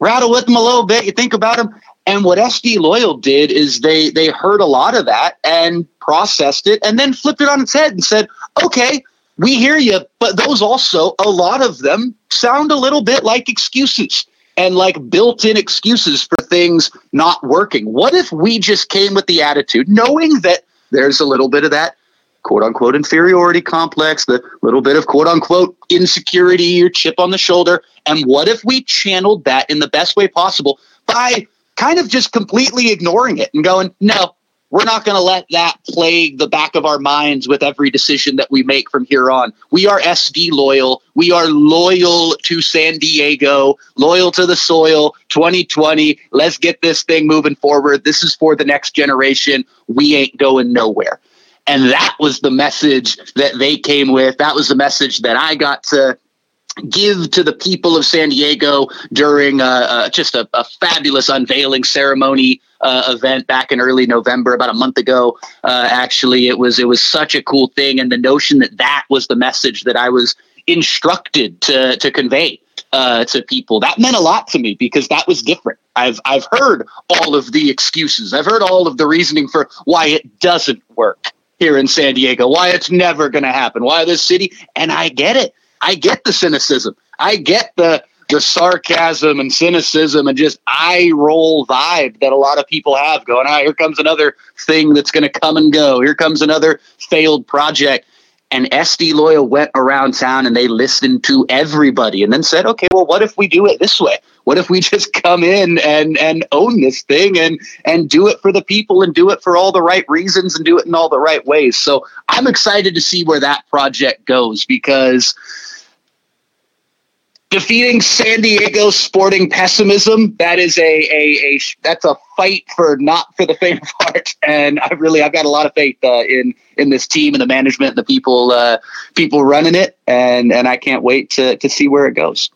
Speaker 2: rattle with them a little bit. You think about them and what SD Loyal did is they they heard a lot of that and processed it and then flipped it on its head and said, "Okay, we hear you, but those also a lot of them sound a little bit like excuses and like built-in excuses for things not working. What if we just came with the attitude knowing that there's a little bit of that quote unquote inferiority complex, the little bit of quote unquote insecurity or chip on the shoulder. And what if we channeled that in the best way possible by kind of just completely ignoring it and going, no, we're not going to let that plague the back of our minds with every decision that we make from here on. We are SD loyal. We are loyal to San Diego, loyal to the soil. 2020. Let's get this thing moving forward. This is for the next generation. We ain't going nowhere. And that was the message that they came with. That was the message that I got to give to the people of San Diego during uh, uh, just a, a, fabulous unveiling ceremony uh, event back in early November, about a month ago. Uh, actually, it was it was such a cool thing, and the notion that that was the message that I was instructed to to convey uh, to people that meant a lot to me because that was different. I've I've heard all of the excuses. I've heard all of the reasoning for why it doesn't work here in San Diego, why it's never going to happen, why this city, and I get it. I get the cynicism. I get the the sarcasm and cynicism and just eye roll vibe that a lot of people have going, ah, here comes another thing that's going to come and go. Here comes another failed project. And SD Loyal went around town and they listened to everybody and then said, okay, well, what if we do it this way? What if we just come in and and own this thing and and do it for the people and do it for all the right reasons and do it in all the right ways? So I'm excited to see where that project goes because defeating San Diego sporting pessimism that is a, a, a that's a fight for not for the faint of heart. And I really I've got a lot of faith uh, in in this team and the management and the people uh, people running it. And and I can't wait to to see where it goes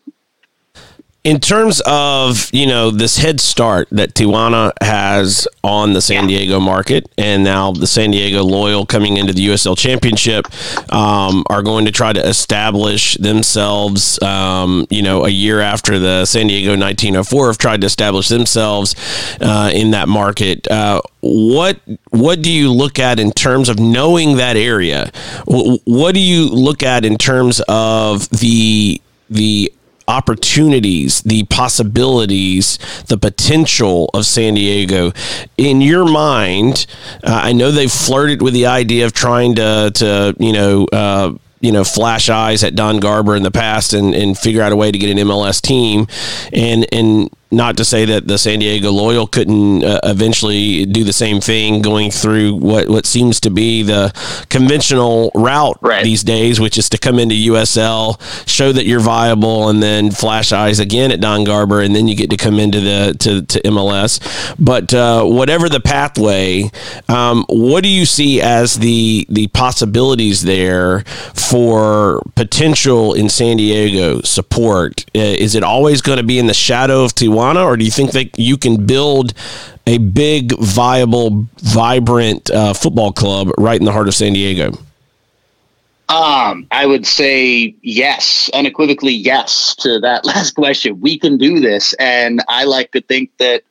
Speaker 1: in terms of you know this head start that Tijuana has on the San Diego market, and now the San Diego Loyal coming into the USL Championship um, are going to try to establish themselves. Um, you know, a year after the San Diego 1904 have tried to establish themselves uh, in that market. Uh, what what do you look at in terms of knowing that area? What do you look at in terms of the the opportunities, the possibilities, the potential of San Diego. In your mind, uh, I know they've flirted with the idea of trying to, to you know, uh, you know, flash eyes at Don Garber in the past and, and figure out a way to get an MLS team. And, and not to say that the San Diego Loyal couldn't uh, eventually do the same thing, going through what, what seems to be the conventional route right. these days, which is to come into USL, show that you're viable, and then flash eyes again at Don Garber, and then you get to come into the to, to MLS. But uh, whatever the pathway, um, what do you see as the the possibilities there for potential in San Diego support? Uh, is it always going to be in the shadow of Tijuana? Tijuana, or do you think that you can build a big, viable, vibrant uh, football club right in the heart of San Diego?
Speaker 2: Um, I would say yes, unequivocally yes to that last question. We can do this, and I like to think that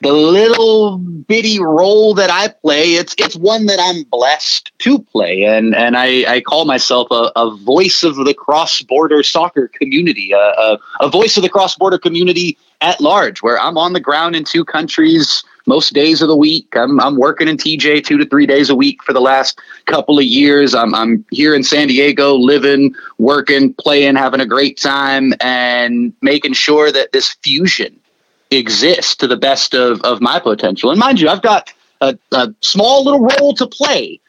Speaker 2: the little bitty role that I play, it's it's one that I'm blessed to play, and and I, I call myself a, a voice of the cross border soccer community, a, a, a voice of the cross border community at large, where I'm on the ground in two countries most days of the week. I'm I'm working in TJ two to three days a week for the last couple of years. I'm I'm here in San Diego, living, working, playing, having a great time, and making sure that this fusion exists to the best of, of my potential. And mind you, I've got a, a small little role to play.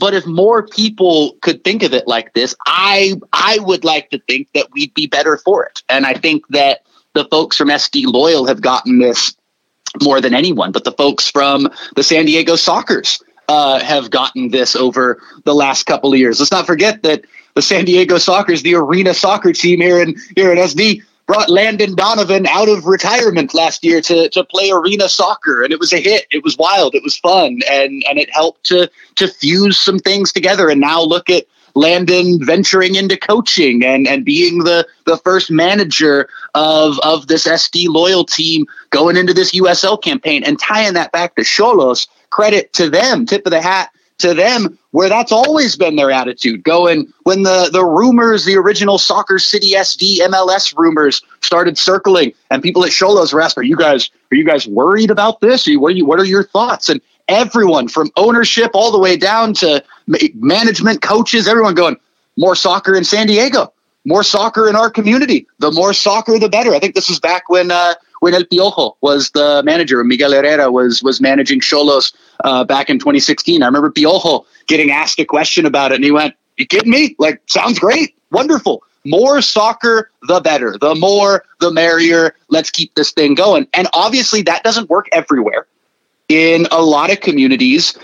Speaker 2: But if more people could think of it like this, I I would like to think that we'd be better for it. And I think that the folks from SD Loyal have gotten this more than anyone, but the folks from the San Diego Sockers uh, have gotten this over the last couple of years. Let's not forget that the San Diego Sockers, the arena soccer team here in here in SD, brought Landon Donovan out of retirement last year to, to play arena soccer, and it was a hit. It was wild. It was fun, and and it helped to to fuse some things together. And now look at Landon venturing into coaching and and being the the first manager of of this SD loyal team going into this USL campaign and tying that back to Xolos. Credit to them. Tip of the hat to them where that's always been their attitude going when the the rumors the original soccer city sd mls rumors started circling and people at Xolos were asked are you guys are you guys worried about this you, what, are you, what are your thoughts and everyone from ownership all the way down to management coaches everyone going more soccer in san diego more soccer in our community the more soccer the better i think this was back when uh, when El Piojo was the manager, Miguel Herrera was was managing Xolos uh, back in 2016. I remember Piojo getting asked a question about it, and he went, "You kidding me? Like, sounds great, wonderful." More soccer, the better. The more, the merrier. Let's keep this thing going. And obviously, that doesn't work everywhere. In a lot of communities,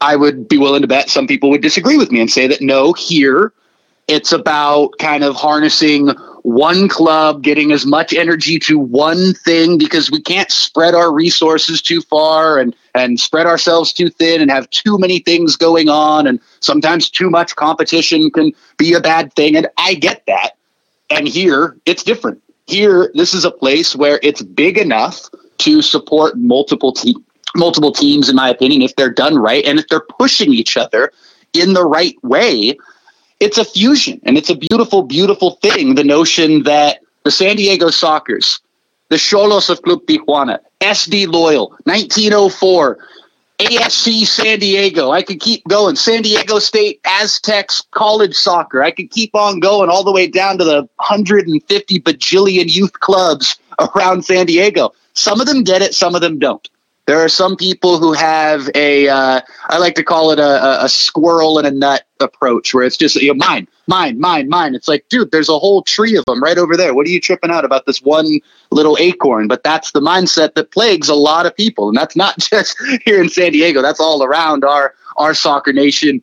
Speaker 2: I would be willing to bet some people would disagree with me and say that no, here it's about kind of harnessing one club, getting as much energy to one thing because we can't spread our resources too far and, and spread ourselves too thin and have too many things going on. And sometimes too much competition can be a bad thing. And I get that. And here it's different. Here, this is a place where it's big enough to support multiple teams multiple teams in my opinion if they're done right and if they're pushing each other in the right way it's a fusion and it's a beautiful, beautiful thing. The notion that the San Diego Sockers, the Xolos of Club Tijuana, SD Loyal, 1904, ASC San Diego. I could keep going. San Diego State Aztecs college soccer. I could keep on going all the way down to the 150 bajillion youth clubs around San Diego. Some of them get it, some of them don't. There are some people who have a, uh, I like to call it a, a squirrel and a nut approach, where it's just you know, mine, mine, mine, mine. It's like, dude, there's a whole tree of them right over there. What are you tripping out about this one little acorn? But that's the mindset that plagues a lot of people, and that's not just here in San Diego. That's all around our our soccer nation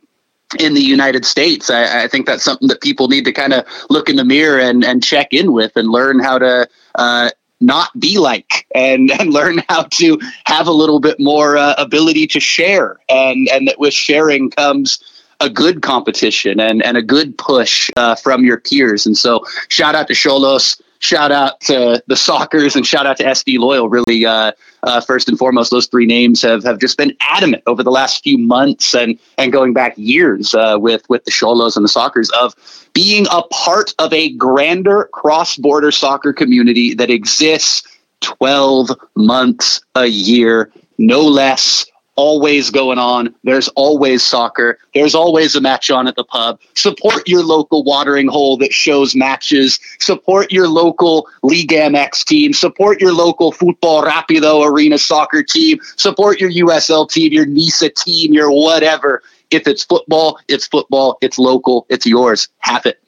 Speaker 2: in the United States. I, I, think that's something that people need to kind of look in the mirror and, and check in with and learn how to uh, not be like and, and learn how to have a little bit more uh, ability to share. And and that with sharing comes a good competition and and a good push uh, from your peers. And so shout out to Xolos shout out to the Sockers and shout out to SD Loyal. Really, uh, uh, first and foremost, those three names have, have just been adamant over the last few months and and going back years uh, with with the Xolos and the Sockers of being a part of a grander cross border soccer community that exists 12 months a year, no less always going on. There's always soccer. There's always a match on at the pub. Support your local watering hole that shows matches. Support your local League MX team. Support your local Football Rapido arena soccer team. Support your USL team, your NISA team, your whatever. If it's football, it's football. It's local. It's yours. Have it.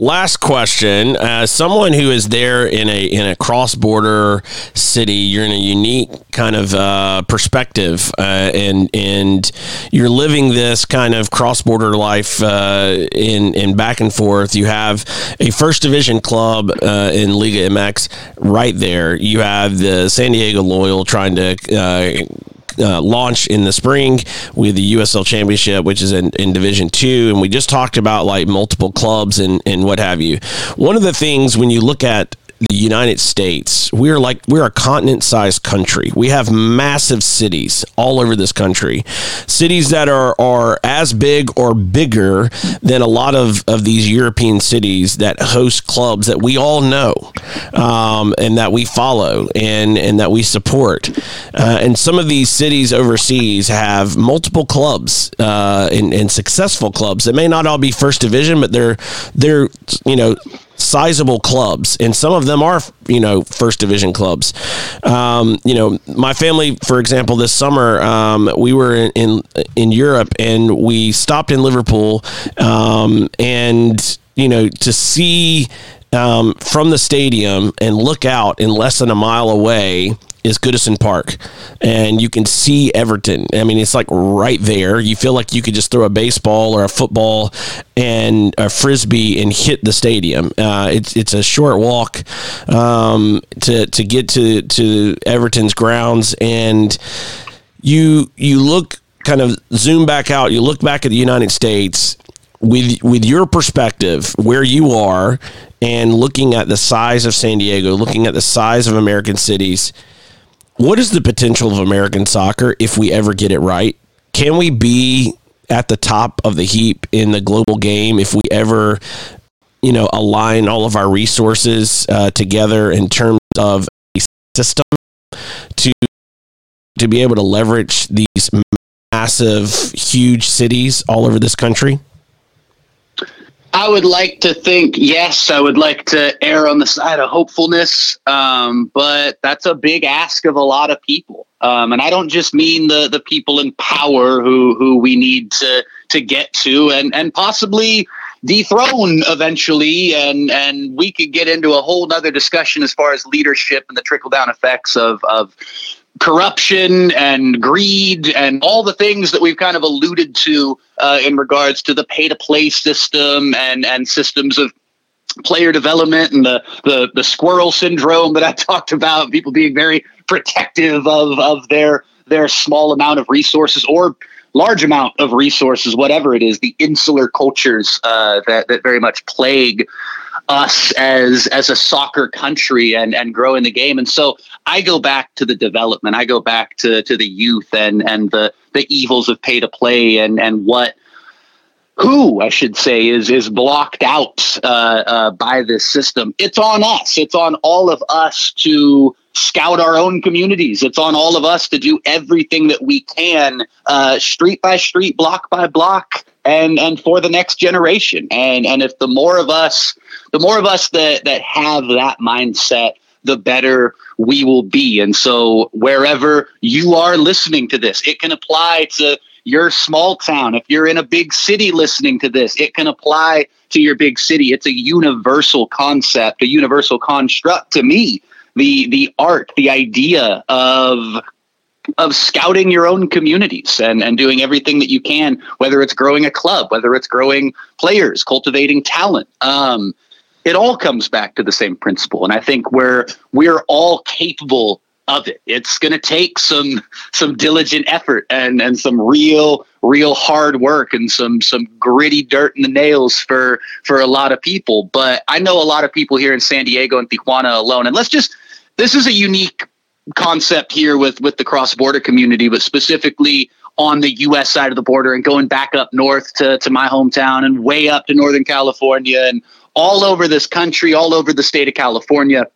Speaker 1: Last question: As someone who is there in a in a cross border city, you're in a unique kind of uh, perspective, uh, and and you're living this kind of cross border life uh, in in back and forth. You have a first division club uh, in Liga MX right there. You have the San Diego Loyal trying to uh, launch in the spring with the USL Championship, which is in, in Division Two, and we just talked about like multiple clubs and and what have you. One of the things when you look at the United States, we're like we're a continent-sized country. We have massive cities all over this country, cities that are are as big or bigger than a lot of of these European cities that host clubs that we all know um, and that we follow and and that we support. Uh, and some of these cities overseas have multiple clubs uh, and, and successful clubs that may not all be first division, but they're they're you know sizable clubs, and some of them are, you know, first division clubs. Um, you know, my family, for example, this summer um, we were in, in, in Europe and we stopped in Liverpool, um, and you know, to see um, from the stadium and look out in less than a mile away is Goodison Park, and you can see Everton. I mean, it's like right there. You feel like you could just throw a baseball or a football and a frisbee and hit the stadium. Uh, it's it's a short walk um, to to get to to Everton's grounds, and you you look kind of zoom back out. You look back at the United States with with your perspective where you are and looking at the size of San Diego, looking at the size of American cities what is the potential of American soccer if we ever get it right? Can we be at the top of the heap in the global game if we ever, you know, align all of our resources uh, together in terms of a system to to be able to leverage these massive, huge cities all over this country?
Speaker 2: I would like to think yes. I would like to err on the side of hopefulness, um, but that's a big ask of a lot of people. Um, and I don't just mean the the people in power who who we need to to get to and and possibly dethrone eventually. And and we could get into a whole other discussion as far as leadership and the trickle down effects of of corruption and greed and all the things that we've kind of alluded to uh, in regards to the pay to play system and and systems of player development and the, the the squirrel syndrome that I talked about people being very protective of of their their small amount of resources or large amount of resources whatever it is the insular cultures uh, that that very much plague us as as a soccer country and and growing the game and so i go back to the development i go back to to the youth and and the the evils of pay to play and and what who I should say is is blocked out uh, uh, by this system. It's on us. It's on all of us to scout our own communities. It's on all of us to do everything that we can, uh, street by street, block by block, and and for the next generation. And and if the more of us, the more of us that that have that mindset, the better we will be. And so wherever you are listening to this, it can apply to your small town, if you're in a big city listening to this, it can apply to your big city. It's a universal concept, a universal construct to me. The the art, the idea of of scouting your own communities and, and doing everything that you can, whether it's growing a club, whether it's growing players, cultivating talent. Um, it all comes back to the same principle. And I think we're we're all capable of it. It's going to take some some diligent effort and and some real real hard work and some some gritty dirt in the nails for for a lot of people. But I know a lot of people here in San Diego and Tijuana alone. And let's just this is a unique concept here with with the cross border community, but specifically on the U.S. side of the border and going back up north to to my hometown and way up to Northern California and all over this country, all over the state of California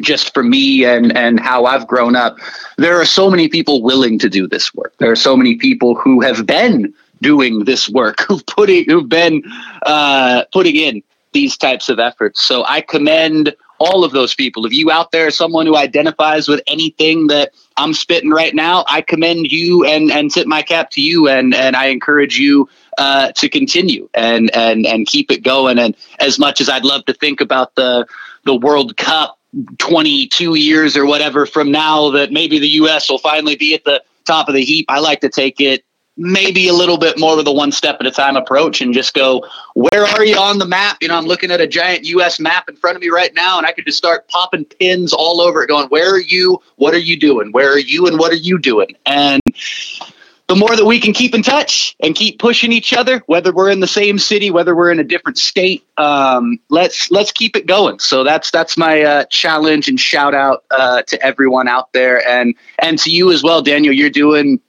Speaker 2: just for me and and how I've grown up, there are so many people willing to do this work. There are so many people who have been doing this work, who've putting who've been uh, putting in these types of efforts. So I commend all of those people. If you out there, someone who identifies with anything that I'm spitting right now, I commend you and and tip my cap to you, and and I encourage you uh, to continue and and and keep it going. And as much as I'd love to think about the the World Cup 22 years or whatever from now that maybe the U.S. will finally be at the top of the heap. I like to take it maybe a little bit more with a one step at a time approach and just go, where are you on the map? You know, I'm looking at a giant US map in front of me right now, and I could just start popping pins all over it, going, where are you? What are you doing? Where are you? And what are you doing? And the more that we can keep in touch and keep pushing each other, whether we're in the same city, whether we're in a different state, um, let's let's keep it going. So that's that's my uh, challenge and shout out uh, to everyone out there, and and to you as well, Daniel. You're doing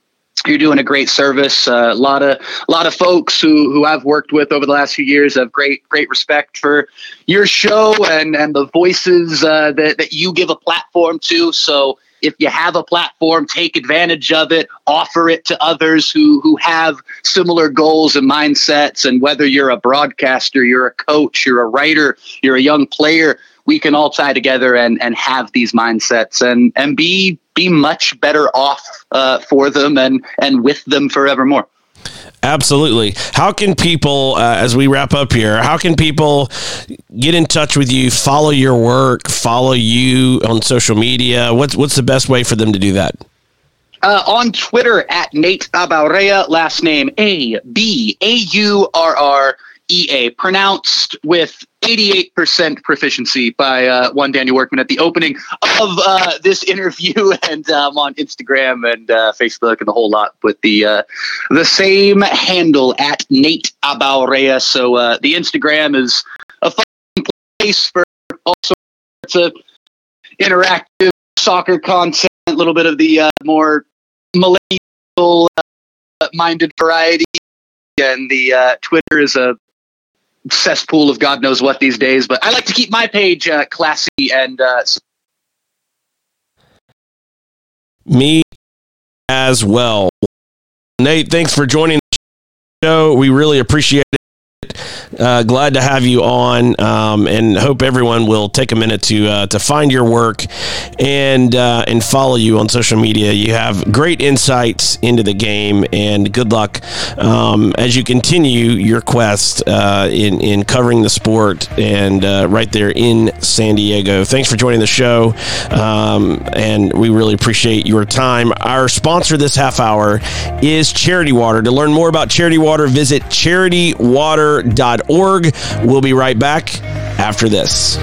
Speaker 2: you're doing a great service. Uh, a lot of lot of folks who who I've worked with over the last few years have great great respect for your show and and the voices uh, that that you give a platform to. So if you have a platform, take advantage of it, offer it to others who, who have similar goals and mindsets. And whether you're a broadcaster, you're a coach, you're a writer, you're a young player, we can all tie together and, and have these mindsets and, and be be much better off uh, for them and, and with them forevermore.
Speaker 1: Absolutely. How can people, uh, as we wrap up here, how can people get in touch with you, follow your work, follow you on social media? What's what's the best way for them to do that?
Speaker 2: Uh, on Twitter at Nate Abaurrea, last name A B A U R R EA, pronounced with 88% proficiency by uh, one Daniel Workman at the opening of uh, this interview, and um, on Instagram and uh, Facebook and the whole lot with the uh, the same handle at Nate Abaurrea. So uh, the Instagram is a fun place for all sorts of interactive soccer content, a little bit of the uh, more millennial minded variety, and the Twitter is a cesspool of God knows what these days. But I like to keep my page uh, classy and. Uh,
Speaker 1: Me as well. Nate, thanks for joining the show. We really appreciate it. Uh, glad to have you on, um, and hope everyone will take a minute to uh, to find your work and uh, and follow you on social media. You have great insights into the game, and good luck um, as you continue your quest uh, in in covering the sport and uh, right there in San Diego. Thanks for joining the show, um, and we really appreciate your time. Our sponsor this half hour is Charity Water. To learn more about Charity Water, visit charitywater.com org. We'll be right back after this.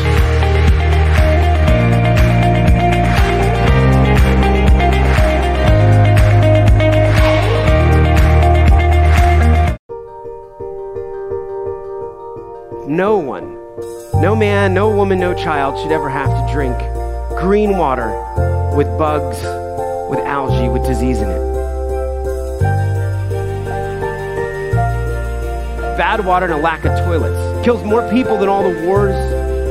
Speaker 3: No one, no man, no woman, no child should ever have to drink green water with bugs, with algae, with disease in it. Bad water and a lack of toilets. Kills more people than all the wars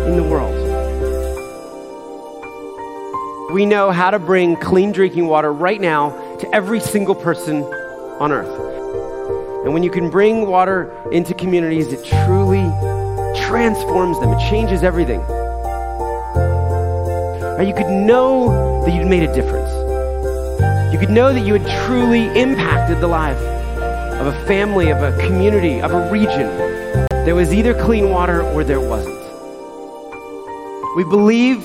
Speaker 3: in the world. We know how to bring clean drinking water right now to every single person on earth. And when you can bring water into communities, it truly transforms them, it changes everything. Or you could know that you'd made a difference. You could know that you had truly impacted the life of a family, of a community, of a region. There was either clean water or there wasn't. We believe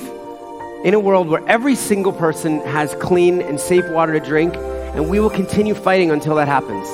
Speaker 3: in a world where every single person has clean and safe water to drink, and we will continue fighting until that happens.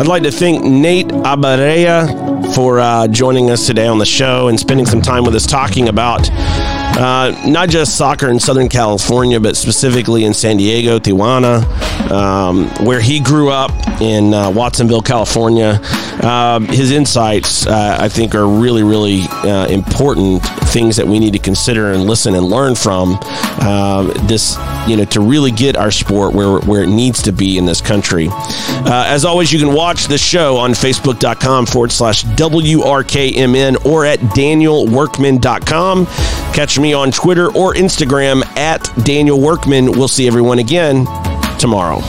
Speaker 1: I'd like to thank Nate Abaurrea for uh, joining us today on the show and spending some time with us talking about uh, not just soccer in Southern California, but specifically in San Diego, Tijuana, um, where he grew up in uh, Watsonville, California. Uh, his insights, uh, I think, are really, really uh, important things that we need to consider and listen and learn from. Uh, this, you know, to really get our sport where where it needs to be in this country. Uh, as always, you can watch the show on Facebook.com forward slash WRKMN or at DanielWorkman.com. Catch me on Twitter or Instagram at Daniel Workman. We'll see everyone again tomorrow.